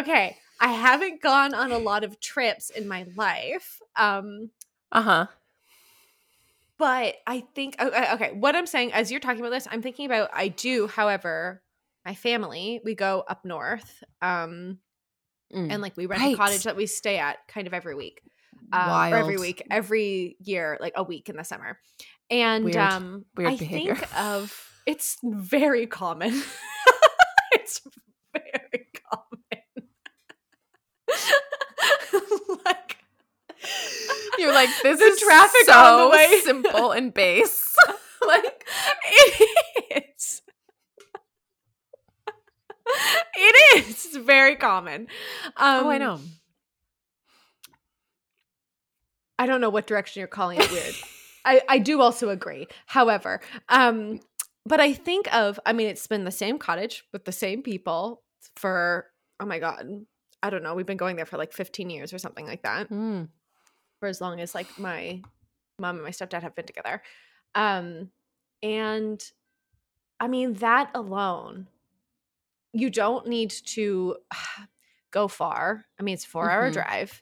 Okay, I haven't gone on a lot of trips in my life. Um, Uh-huh. but I think okay, okay, what I'm saying as you're talking about this, I'm thinking about I do, however, my family, we go up north. Um, Mm. and like we rent Right. a cottage that we stay at kind of every week. um, or every week, every year, like a week in the summer. And Weird. um, Weird I behavior. think of it's very common. it's very common. like You're like this The is traffic so on the way- simple and base. like it is. It is. It's very common. Um, oh, I know. I don't know what direction you're calling it weird. I, I do also agree. However, um, but I think of, I mean, it's been the same cottage with the same people for, oh my God, I don't know. We've been going there for like 15 years or something like that, Mm. For as long as like my mom and my stepdad have been together. Um, and I mean, that alone, you don't need to go far. I mean, it's a 4 hour Mhm. drive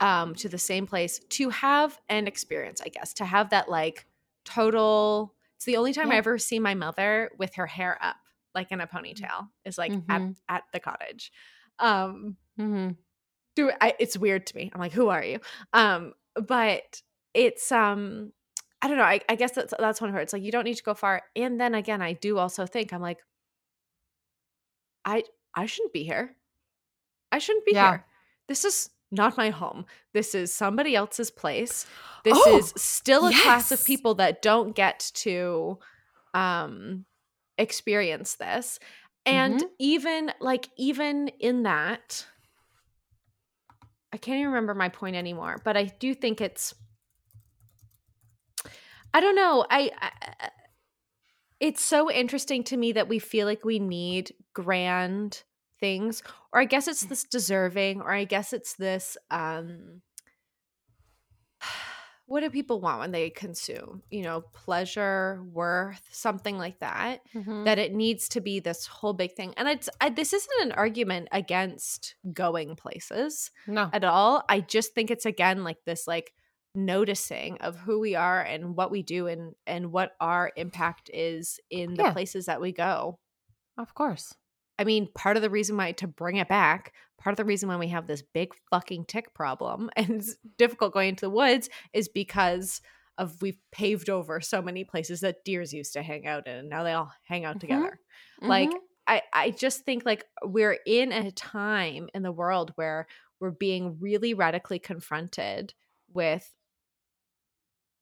um, to the same place to have an experience, I guess, to have that like total. It's the only time I ever see my mother with her hair up, like in a ponytail, is like at, Mhm. at the cottage. Um, hmm do I, it's weird to me. I'm like, who are you? Um, but it's um, I don't know. I, I guess that's that's one of her. It's like you don't need to go far. And then again, I do also think I'm like, I I shouldn't be here. I shouldn't be Yeah. here. This is not my home. This is somebody else's place. This Oh, is still a class of people that don't get to um experience this. And Mhm. even like even in that I can't even remember my point anymore, but I do think it's I don't know. I, I it's so interesting to me that we feel like we need grand things or I guess it's this deserving or I guess it's this um what do people want when they consume? You know, pleasure, worth, something like that Mhm. that it needs to be this whole big thing. And it's I, this isn't an argument against going places no. at all. I just think it's again like this like noticing of who we are and what we do and and what our impact is in the Yeah. places that we go. Of course. I mean, part of the reason why to bring it back, part of the reason why we have this big fucking tick problem and it's difficult going into the woods is because of we've paved over so many places that deers used to hang out in and now they all hang out Mhm. together. Like Mhm. I I just think like we're in a time in the world where we're being really radically confronted with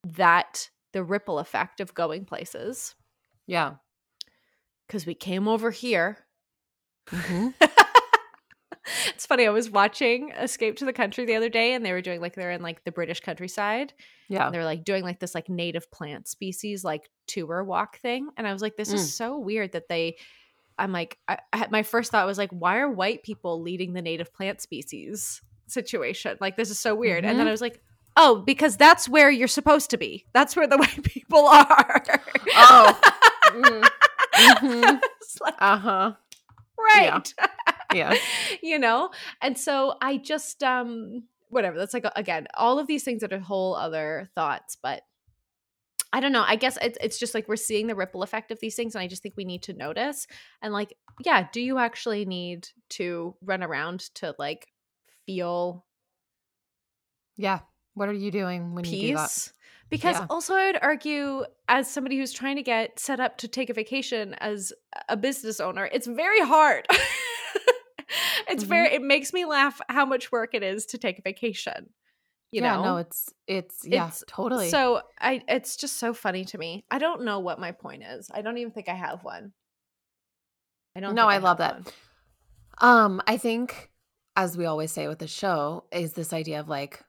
that the ripple effect of going places yeah. because we came over here Mhm. it's funny. I was watching Escape to the Country the other day, and they were doing like they're in like the British countryside. Yeah. They're like doing like this like native plant species like tour walk thing, and I was like, this Mm. is so weird that they. I'm like, I, I my first thought was like, why are white people leading the native plant species situation? Like, this is so weird. And then Mhm. I was like, oh, because that's where you're supposed to be. That's where the white people are. Oh. Mm. Mhm. Like, Uh-huh. right. Yeah. you know and so i just um whatever that's like again all of these things that are whole other thoughts but i don't know i guess it's, it's just like we're seeing the ripple effect of these things and i just think we need to notice and like yeah do you actually need to run around to like feel Yeah. What are you doing when you do that? because Yeah. also i would argue as somebody who's trying to get set up to take a vacation as a business owner it's very hard it's Mhm. very it makes me laugh how much work it is to take a vacation you yeah, know no, it's it's yeah, It's totally. so i it's just so funny to me i don't know what my point is i don't even think i have one i don't No, think I love that. one. Um, I think as we always say with the show, is this idea of like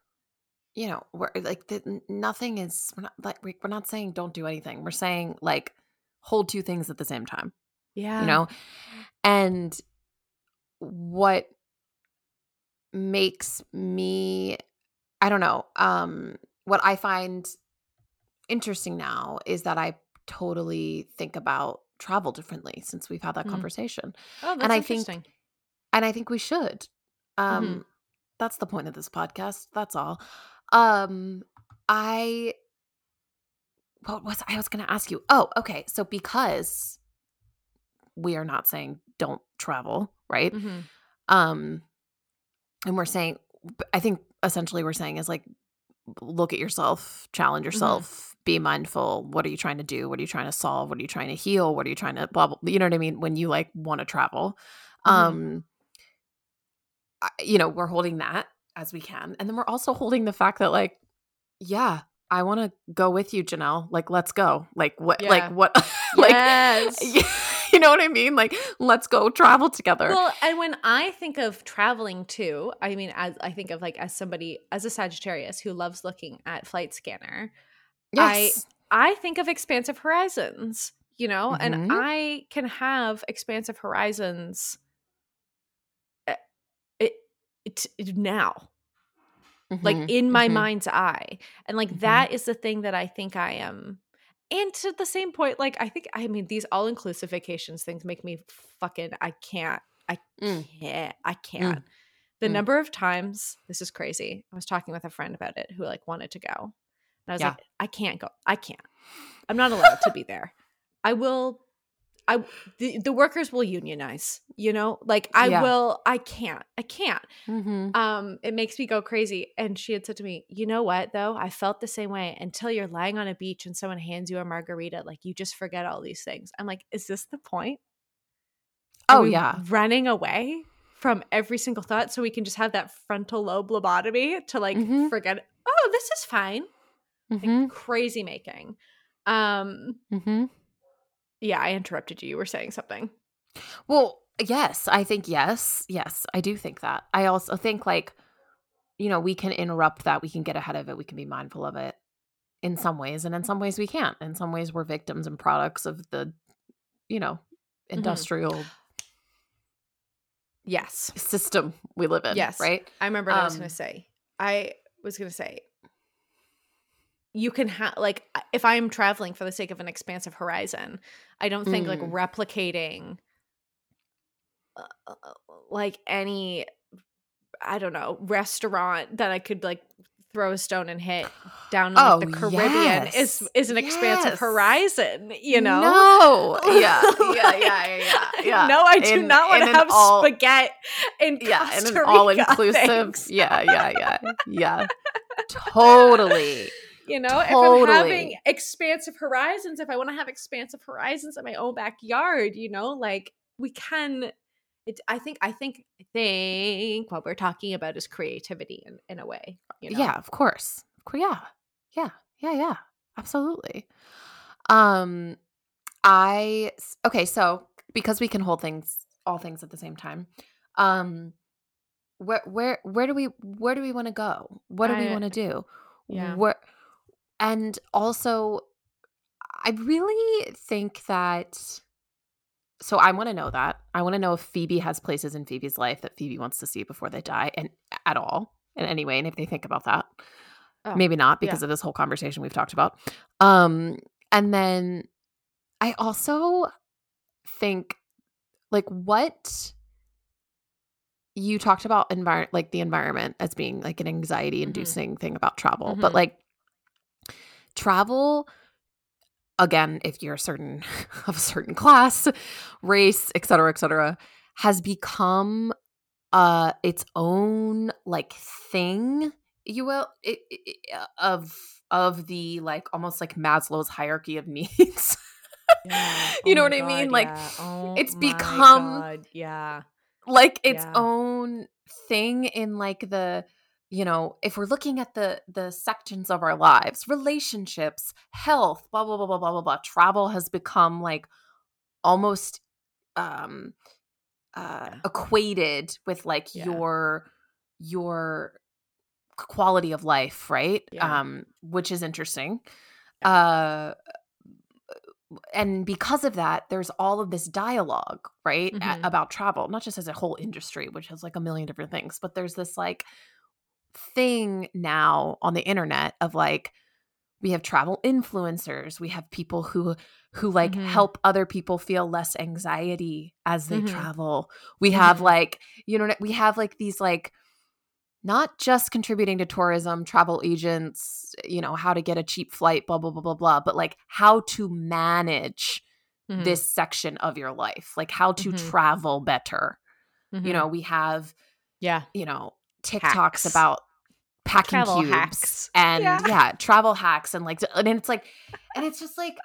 you know, we're like the, nothing is we're not like we're not saying don't do anything. We're saying like hold two things at the same time. Yeah. You know? And what makes me I don't know, um what I find interesting now is that I totally think about travel differently since we've had that Mm. conversation. Oh, that's And I think interesting. and I think we should. Um Mhm. that's the point of this podcast. That's all. Um I what was I was going to ask you? Oh, okay. So because we are not saying don't travel, right? Mhm. Um and we're saying I think essentially we're saying is like look at yourself, challenge yourself, be mindful. What are you trying to do? What are you trying to solve? What are you trying to heal? What are you trying to blah, blah you know what I mean when you like want to travel. Mhm. Um I- you know, we're holding that as we can. And then we're also holding the fact that like yeah, I want to go with you, Janelle. Like let's go. Like what Yeah. like what like Yes. You know what I mean? Like let's go travel together. Well, and when I think of traveling too, I mean, as I think of like as somebody as a Sagittarius who loves looking at Flight Scanner, I- yes. I think of expansive horizons, you know, Mhm. and I can have expansive horizons uh, it, it, it now, like Mhm, in my mhm. mind's eye. And like Mhm. that is the thing that I think I am. And to the same point, like I think I mean these all inclusive vacations things make me fucking I can't. I Mm. can't. I can't. The Mm. number of times this is crazy. I was talking with a friend about it who like wanted to go. And I was Yeah. like, I can't go. I can't. I'm not allowed to be there. I will I the, the workers will unionize, you know? Like I Yeah. will I can't. I can't. Mhm. Um it makes me go crazy and she had said to me, "You know what though? I felt the same way until you're lying on a beach and someone hands you a margarita, like you just forget all these things." I'm like, "Is this the point?" Are Oh yeah. running away from every single thought so we can just have that frontal lobe lobotomy to like Mhm. forget oh this is fine like Mhm. crazy making um Mhm. Yeah i interrupted you you were saying something Well, yes, I think yes. Yes, I do think that. I also think like you know, we can interrupt that, we can get ahead of it, we can be mindful of it in some ways and in some ways we can't. In some ways we're victims and products of the you know, Mm-hmm. industrial yes system we live in, Yes. right? i remember what i was Um, gonna say i was gonna say you can have like if i'm traveling for the sake of an expansive horizon i don't think like Mm. replicating uh, uh, like any i don't know restaurant that i could like throw a stone and hit down in like, the Oh, caribbean is yes. is an expansive Yes. horizon you know No. Yeah. Yeah, yeah, yeah, yeah. no i do In- not want to have all- spaghetti in yeah, and an all Rica, inclusive. Yeah, yeah, yeah. Yeah. totally. You know, if I'm having expansive horizons, if I want to have expansive horizons in my own backyard, you know, like we can. It, I think. I think. I think what we're talking about is creativity in, in a way. You know? Yeah, of course. Yeah. Yeah. Yeah, yeah. Absolutely. Um I okay, so because we can hold things all things at the same time. Um where where where do we where do we want to go? What do we want to do? yeah. Where and also I really think that so I want to know that. I want to know if Phoebe has places in Phoebe's life that Phoebe wants to see before they die and at all in any way and if they think about that. Oh, Maybe not because of this whole conversation we've talked about. Um and then I also think like what you talked about environment like the environment as being like an anxiety inducing thing about travel. But Mhm. like travel again if you're a certain of a certain class race etc cetera et cetera has become uh its own like thing you will it, it- of of the like almost like maslow's hierarchy of needs Yeah. You Oh know what I mean? God, Like, yeah. Oh it's become- God, yeah. like its Yeah. own thing in like the you know if we're looking at the the sections of our lives relationships health blah blah blah blah blah blah blah travel has become like almost um uh Yeah. equated with like Yeah. your your quality of life, right? Yeah. Um, which is interesting. Uh, and because of that, there's all of this dialogue, right, a- Mhm. about travel, not just as a whole industry, which has like a million different things, but there's this like thing now on the internet of like we have travel influencers we have people who who like Mhm. help other people feel less anxiety as they Mhm. travel we have Mhm. like you know we have like these like not just contributing to tourism travel agents you know how to get a cheap flight blah blah blah blah blah but like how to manage Mhm. this section of your life like how to Mhm. travel better you know we have yeah. you know TikToks Hacks. about packing Travel cubes hacks. and Yeah. yeah. travel hacks and like and it's like and it's just like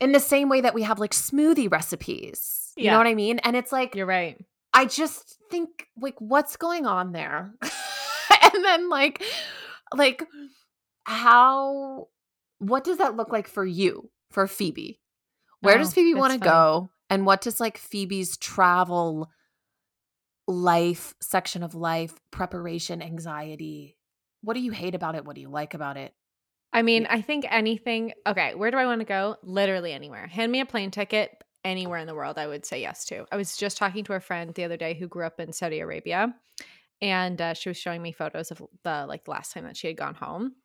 in the same way that we have like smoothie recipes. You Yeah. know what I mean? And it's like You're right. I just think like what's going on there? and then like like how what does that look like for you for Phoebe? Where does Oh, Phoebe want to go? And what does like Phoebe's travel life section of life preparation anxiety? What do you hate about it? What do you like about it? I mean, I think anything. Okay, where do I want to go? Literally anywhere. Hand me a plane ticket anywhere in the world. I would say yes to. I was just talking to a friend the other day who grew up in Saudi Arabia, and uh, she was showing me photos of the like last time that she had gone home,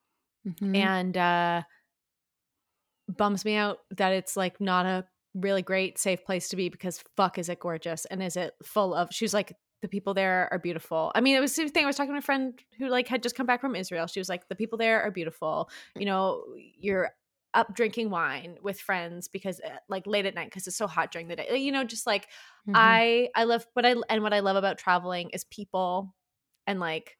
Mhm. and uh, bums me out that it's like not a really great safe place to be because fuck is it gorgeous and is it full of she was like the people there are beautiful i mean it was the same thing i was talking to a friend who like had just come back from israel she was like the people there are beautiful you know you're up drinking wine with friends because uh, like late at night because it's so hot during the day you know just like Mhm. i i love what i and what i love about traveling is people and like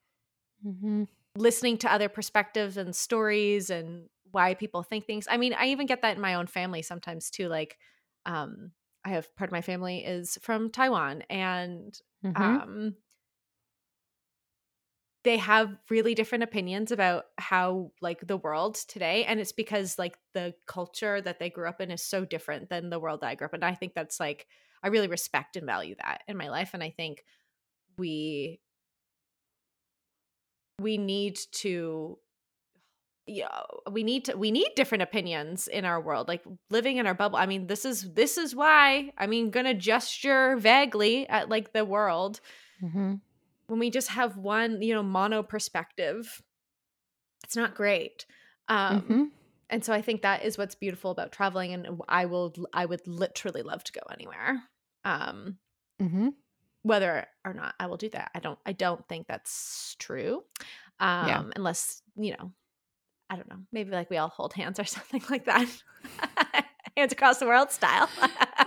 mm-hmm. listening to other perspectives and stories and why people think things. I mean, I even get that in my own family sometimes too. Like, um, I have part of my family is from Taiwan and Mhm. um they have really different opinions about how like the world today and it's because like the culture that they grew up in is so different than the world that I grew up in. I think that's like I really respect and value that in my life and I think we we need to yeah we need to we need different opinions in our world like living in our bubble i mean this is this is why i mean gonna gesture vaguely at like the world Mhm. when we just have one you know mono perspective it's not great um Mhm. and so i think that is what's beautiful about traveling and i will i would literally love to go anywhere um Mhm. whether or not I will do that. I don't I don't think that's true. Um Yeah. unless, you know, I don't know, maybe like we all hold hands or something like that. hands across the world style.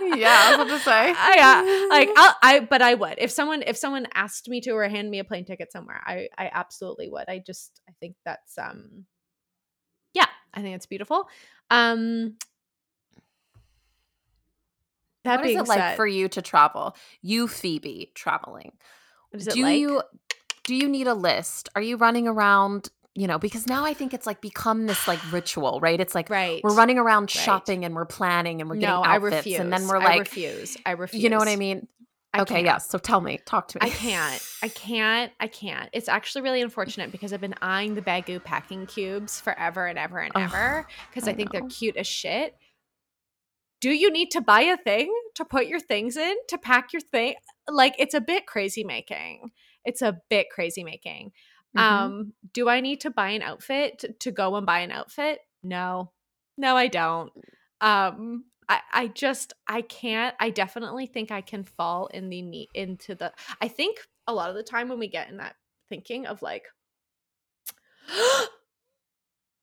Yeah, I was about to say. Uh, yeah. Like I'll, I but I would. If someone if someone asked me to or hand me a plane ticket somewhere, I I absolutely would. I just I think that's um yeah, I think it's beautiful. Um that what is it like for you to travel? You, Phoebe, traveling. what is it do like? you do you need a list? Are you running around? You know, because now I think it's like become this like ritual, right? It's like right. we're running around Right. shopping and we're planning and we're getting no, I outfits, refuse. and then we're like, I refuse. I refuse. you know what I mean? I okay, can't. yes. So tell me, talk to me. I can't. I can't. I can't. It's actually really unfortunate because I've been eyeing the Baggu packing cubes forever and ever and ever because I, I think they're cute as shit. Do you need to buy a thing to put your things in to pack your thing? Like it's a bit crazy making. It's a bit crazy making. Mhm. Um, do I need to buy an outfit to, go and buy an outfit? No. No, I don't. Um I, I just I can't I definitely think I can fall in the need into the I think a lot of the time when we get in that thinking of like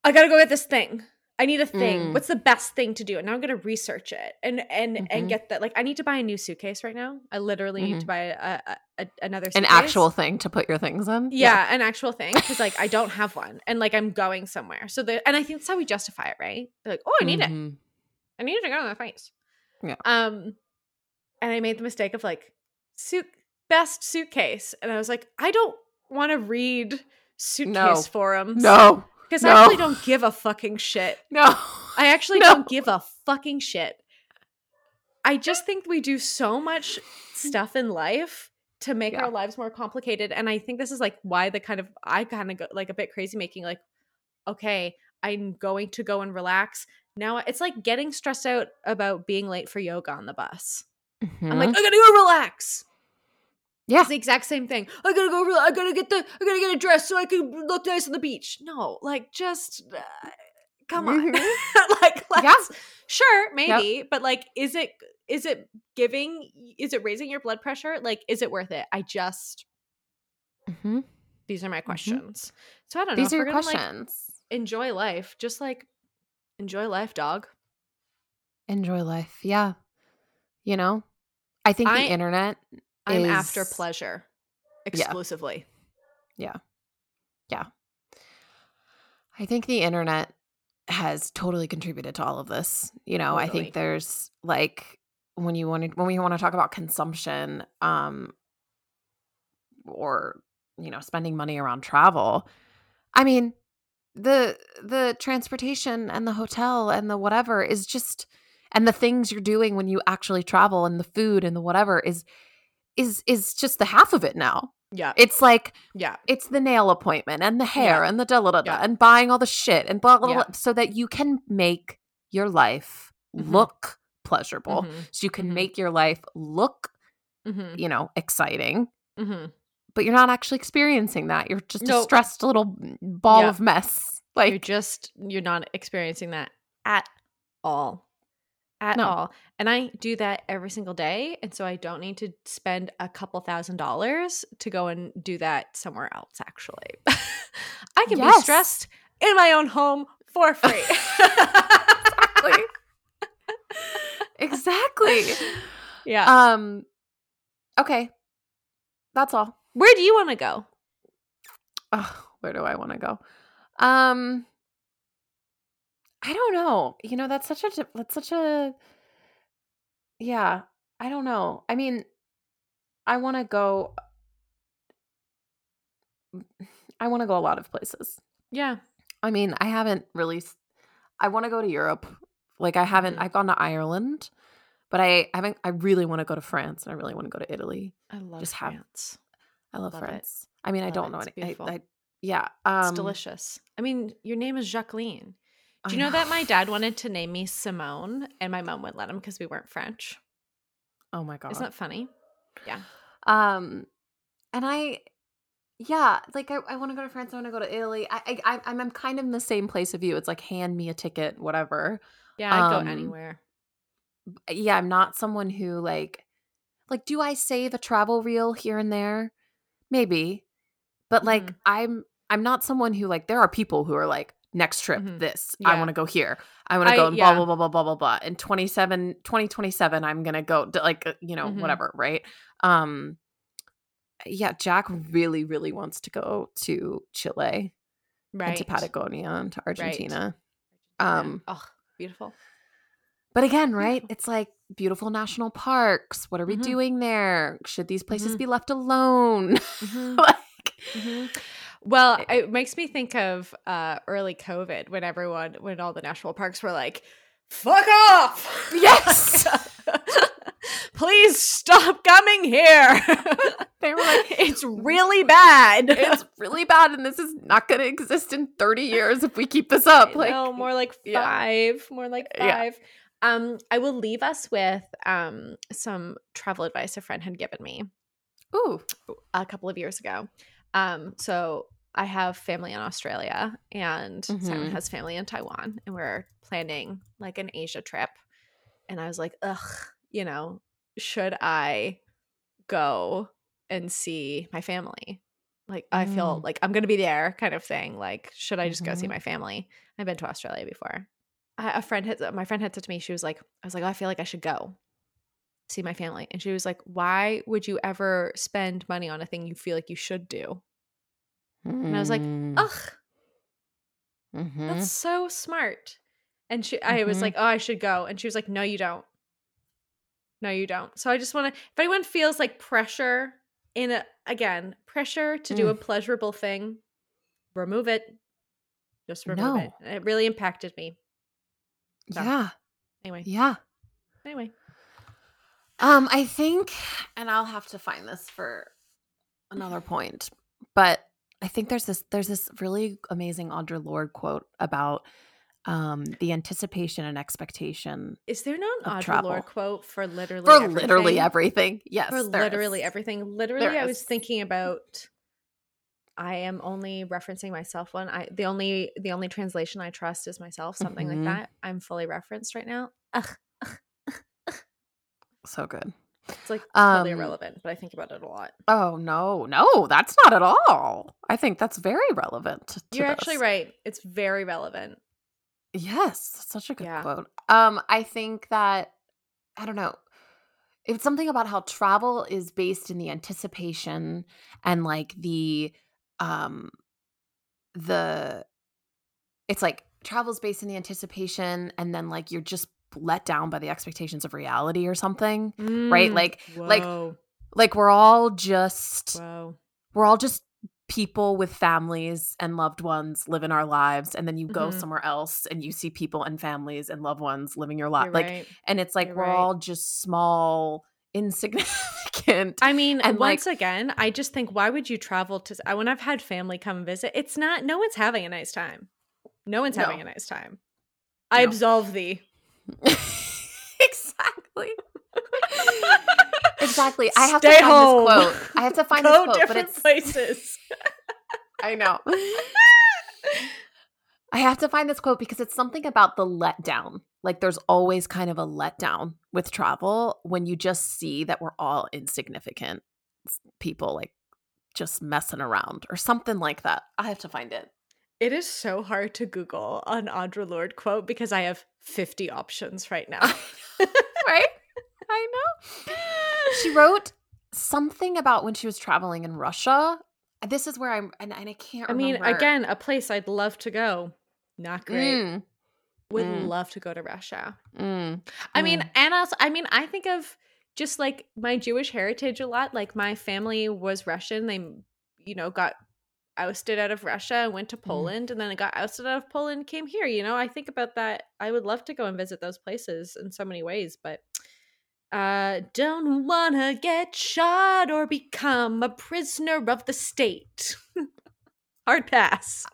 I gotta go get this thing. I need a thing. Mm. What's the best thing to do? And now I'm gonna research it and and Mhm. and get that. Like I need to buy a new suitcase right now. I literally need to Mhm. buy a, a, a another An actual thing to put your things in. Yeah, an actual thing because like I don't have one, and like I'm going somewhere. So the and I think that's how we justify it, right? They're like, oh, I need it. Mhm. I need it to go to the place. Yeah. Um, and I made the mistake of like suit best suitcase, and I was like, I don't want to read suitcase No. forums. No, because no. I actually don't give a fucking shit. no. I actually No. don't give a fucking shit. I just think we do so much stuff in life to make Yeah. our lives more complicated. And I think this is like why the kind of I kind of go like a bit crazy making like, okay, I'm going to go and relax. Now it's like getting stressed out about being late for yoga on the bus. I'm like, Mhm. I gotta go relax. yeah. It's the exact same thing. I gotta go. Rela- I gotta get the. I gotta get a dress so I can look nice on the beach. No, like just uh, come on. Mhm. like, let's, Yeah. sure, maybe, but like, is it is it giving? Is it raising your blood pressure? Like, is it worth it? I just Mhm. these are my questions. So I don't know. These are your gonna, like, questions. enjoy life. Just like enjoy life, dog. Enjoy life. Yeah. You know, I think I- the internet. I'm after pleasure exclusively. Yeah yeah, yeah. i think the internet has totally contributed to all of this. You know, I think there's like when you want to when we want to talk about consumption, um, or you know, spending money around travel. I mean, the the transportation and the hotel and the whatever is just and the things you're doing when you actually travel and the food and the whatever is is is just the half of it now. Yeah, It's like yeah, it's the nail appointment and the hair Yeah. and the da da da Yeah. and buying all the shit and blah blah Yeah. blah so that you can make your life Mhm. look pleasurable. Mhm, So you can Mhm. make your life look, mhm, you know, exciting, mhm. but you're not actually experiencing that. You're just a stressed little ball Yeah. of mess. Like you're just you're not experiencing that at all at No. all and i do that every single day and so i don't need to spend a couple thousand dollars to go and do that somewhere else actually i can be stressed in my own home for free exactly. Exactly. yeah Um okay. That's all. where do you want to go oh, where do I want to go? Um, I don't know. You know, that's such a that's such a yeah. I don't know. I mean, I want to go. I want to go a lot of places. yeah I mean, I haven't really. I want to go to Europe. Like I haven't. Mhm. I've gone to Ireland, but I haven't. I really want to go to France, and I really want to go to Italy. i love Just have- france I love, Love it. France. I mean, I don't it. know It's any. I. I, yeah, um, it's delicious i mean your name is jacqueline do you know that my dad wanted to name me simone and my mom wouldn't let him because we weren't french Oh my god. Isn't that funny? Yeah. Um and I yeah, like I, I want to go to France, I want to go to Italy. I I I- I'm I'm kind of in the same place of you. It's like hand me a ticket, whatever. Yeah, I'd Um, go anywhere. Yeah, I'm not someone who like like do I save a travel reel here and there? Maybe. But like Mhm. I'm I'm not someone who like there are people who are like next trip Mhm. this. I want to go here. I want to go and yeah. blah blah blah blah blah blah blah. In 27 2027 I'm going to go to, like uh, you know Mhm. whatever, right? Um yeah, Jack really really wants to go to Chile Right. and to Patagonia and to Argentina. Yeah. Um oh, beautiful. but again, right? Beautiful. It's like beautiful national parks. What are we Mhm. doing there? Should these places Mhm. be left alone? Mhm. like Mhm. Well, Eh it makes me think of uh, early COVID when everyone, when all the national parks were like, "Fuck off!" Yes! Please stop coming here. They were like, "It's really bad." it's really bad and this is not going to exist in 30 years if we keep this up. Like no, more like yeah. five. More like Yeah. five. Um, I will leave us with um some travel advice a friend had given me. ooh. a couple of years ago. Um, so I have family in Australia and Simon Mhm. has family in Taiwan, and we're planning like an Asia trip. And I was like, ugh, you know, should I go and see my family? Like, I feel Mm. like I'm going to be there, kind of thing. Like, should I just go see Mhm. my family? I've been to Australia before. I, a friend had, my friend had said to me, she was like, I was like, oh, I feel like I should go see my family. And she was like, Why would you ever spend money on a thing you feel like you should do? And I was like, Mm, Ugh, mhm. that's so smart. And she I was Mhm. like, Oh, I should go. And she was like, No, you don't. No, you don't. So I just want to if anyone feels like pressure in a again, pressure to do Mm. a pleasurable thing, remove it. Just remove No. it. It really impacted me. So, yeah. Anyway. Yeah. Anyway. Um, I think, and I'll have to find this for another point, but I think there's this there's this really amazing Audre Lorde quote about um the anticipation and expectation Is there not an Audre travel. Quote for literally for everything? literally everything. Yes, for literally is. everything. Literally, There I was is. thinking about. I am only referencing myself. One, I the only the only translation I trust is myself. Something Mhm. like that. I'm fully referenced right now. Ugh, So good. it's like totally Um, irrelevant, but I think about it a lot. Oh no, no, that's not at all. I think that's very relevant. To You're actually right. It's very relevant. Yes, such a good Yeah. quote. Um, I think that I don't know. It's something about how travel is based in the anticipation and like the um the it's like travel's based in the anticipation and then like you're just let down by the expectations of reality or something. Right? Mm, Like- like- whoa, Like we're all just whoa. we're all just people with families and loved ones live in our lives and then you go Mhm. somewhere else and you see people and families and loved ones living your life like right. and it's like You're we're right. all just small insignificant I mean, and, like- once again, I just think, why would you travel to? When I've had family come visit, it's not. No one's having a nice time. No one's having a nice time. I No. absolve thee. exactly exactly i have Stay to find home. this quote i have to find Go this quote but different it's places. i know I have to find this quote because it's something about the letdown. Like there's always kind of a letdown with travel when you just see that we're all insignificant people like just messing around or something like that. I have to find it. It is so hard to Google an Audre Lorde quote because I have 50 options right now. right? I know. She wrote something about when she was traveling in Russia. This is where I'm and, and I can't I mean, again, a place I'd love to go. Not great. Mm, Would mm. love to go to Russia. mm, I mean, Mm. and also, I mean, I think of just like my Jewish heritage a lot. Like my family was Russian. They, you know, got ousted out of Russia and went to Mm. Poland, and then it got ousted out of Poland, came here. You know, I think about that. I would love to go and visit those places in so many ways, but uh don't wanna get shot or become a prisoner of the state. Hard pass.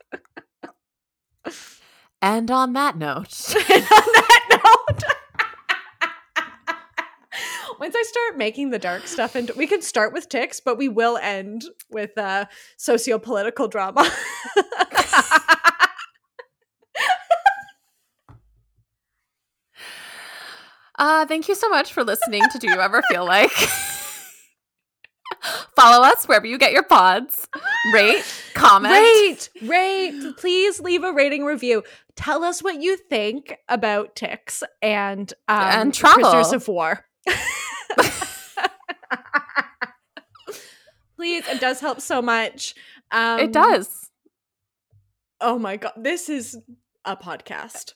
And on that note, And on that note, once I start making the dark stuff, and we can start with ticks, but we will end with uh, socio-political drama. Uh, thank you so much for listening to Do You Ever Feel Like? Follow us wherever you get your pods. Rate, comment. rate, rate. Please leave a rating review. Tell us what you think about ticks and um, And travel. prisoners of war. Please, it does help so much. Um, It does. Oh my god, this is a podcast.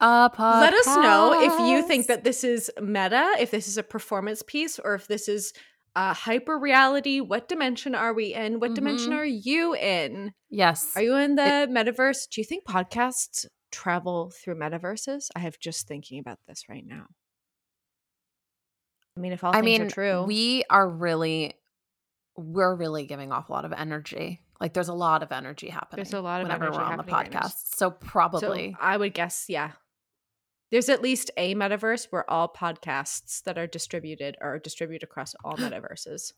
A podcast. Let us know if you think that this is meta, if this is a performance piece, or if this is uh, hyper reality. What dimension are we in? What dimension Mhm. are you in? Yes. Are you in the metaverse? Do you think podcasts travel through metaverses? I have just thinking about this right now. I mean, if all I things mean, are true, we are really, we're really giving off a lot of energy. Like there's a lot of energy happening. There's a lot of whenever we're on the happening right podcast. So probably. So I would guess, yeah. There's at least a metaverse where all podcasts that are distributed are distributed across all metaverses,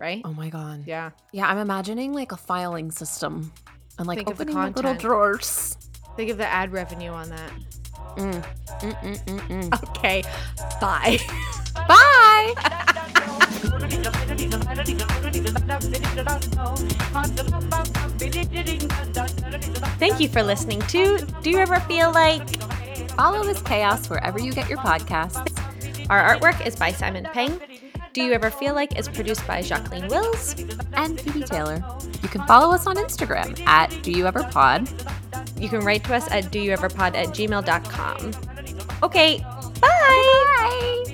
right? oh my god. Yeah. Yeah, I'm imagining like a filing system and like Think of the opening little drawers. Think of the ad revenue on that. Mm, mm, mm. Okay. Bye. Bye. Thank you for listening to Do You Ever Feel Like? Follow this chaos wherever you get your podcasts. Our artwork is by Simon Peng. Do You Ever Feel Like is produced by Jacqueline Wills. and Phoebe Taylor. You can follow us on Instagram at Do You Ever Pod. You can write to us at doyoueverpod at gmail.com. Okay, bye!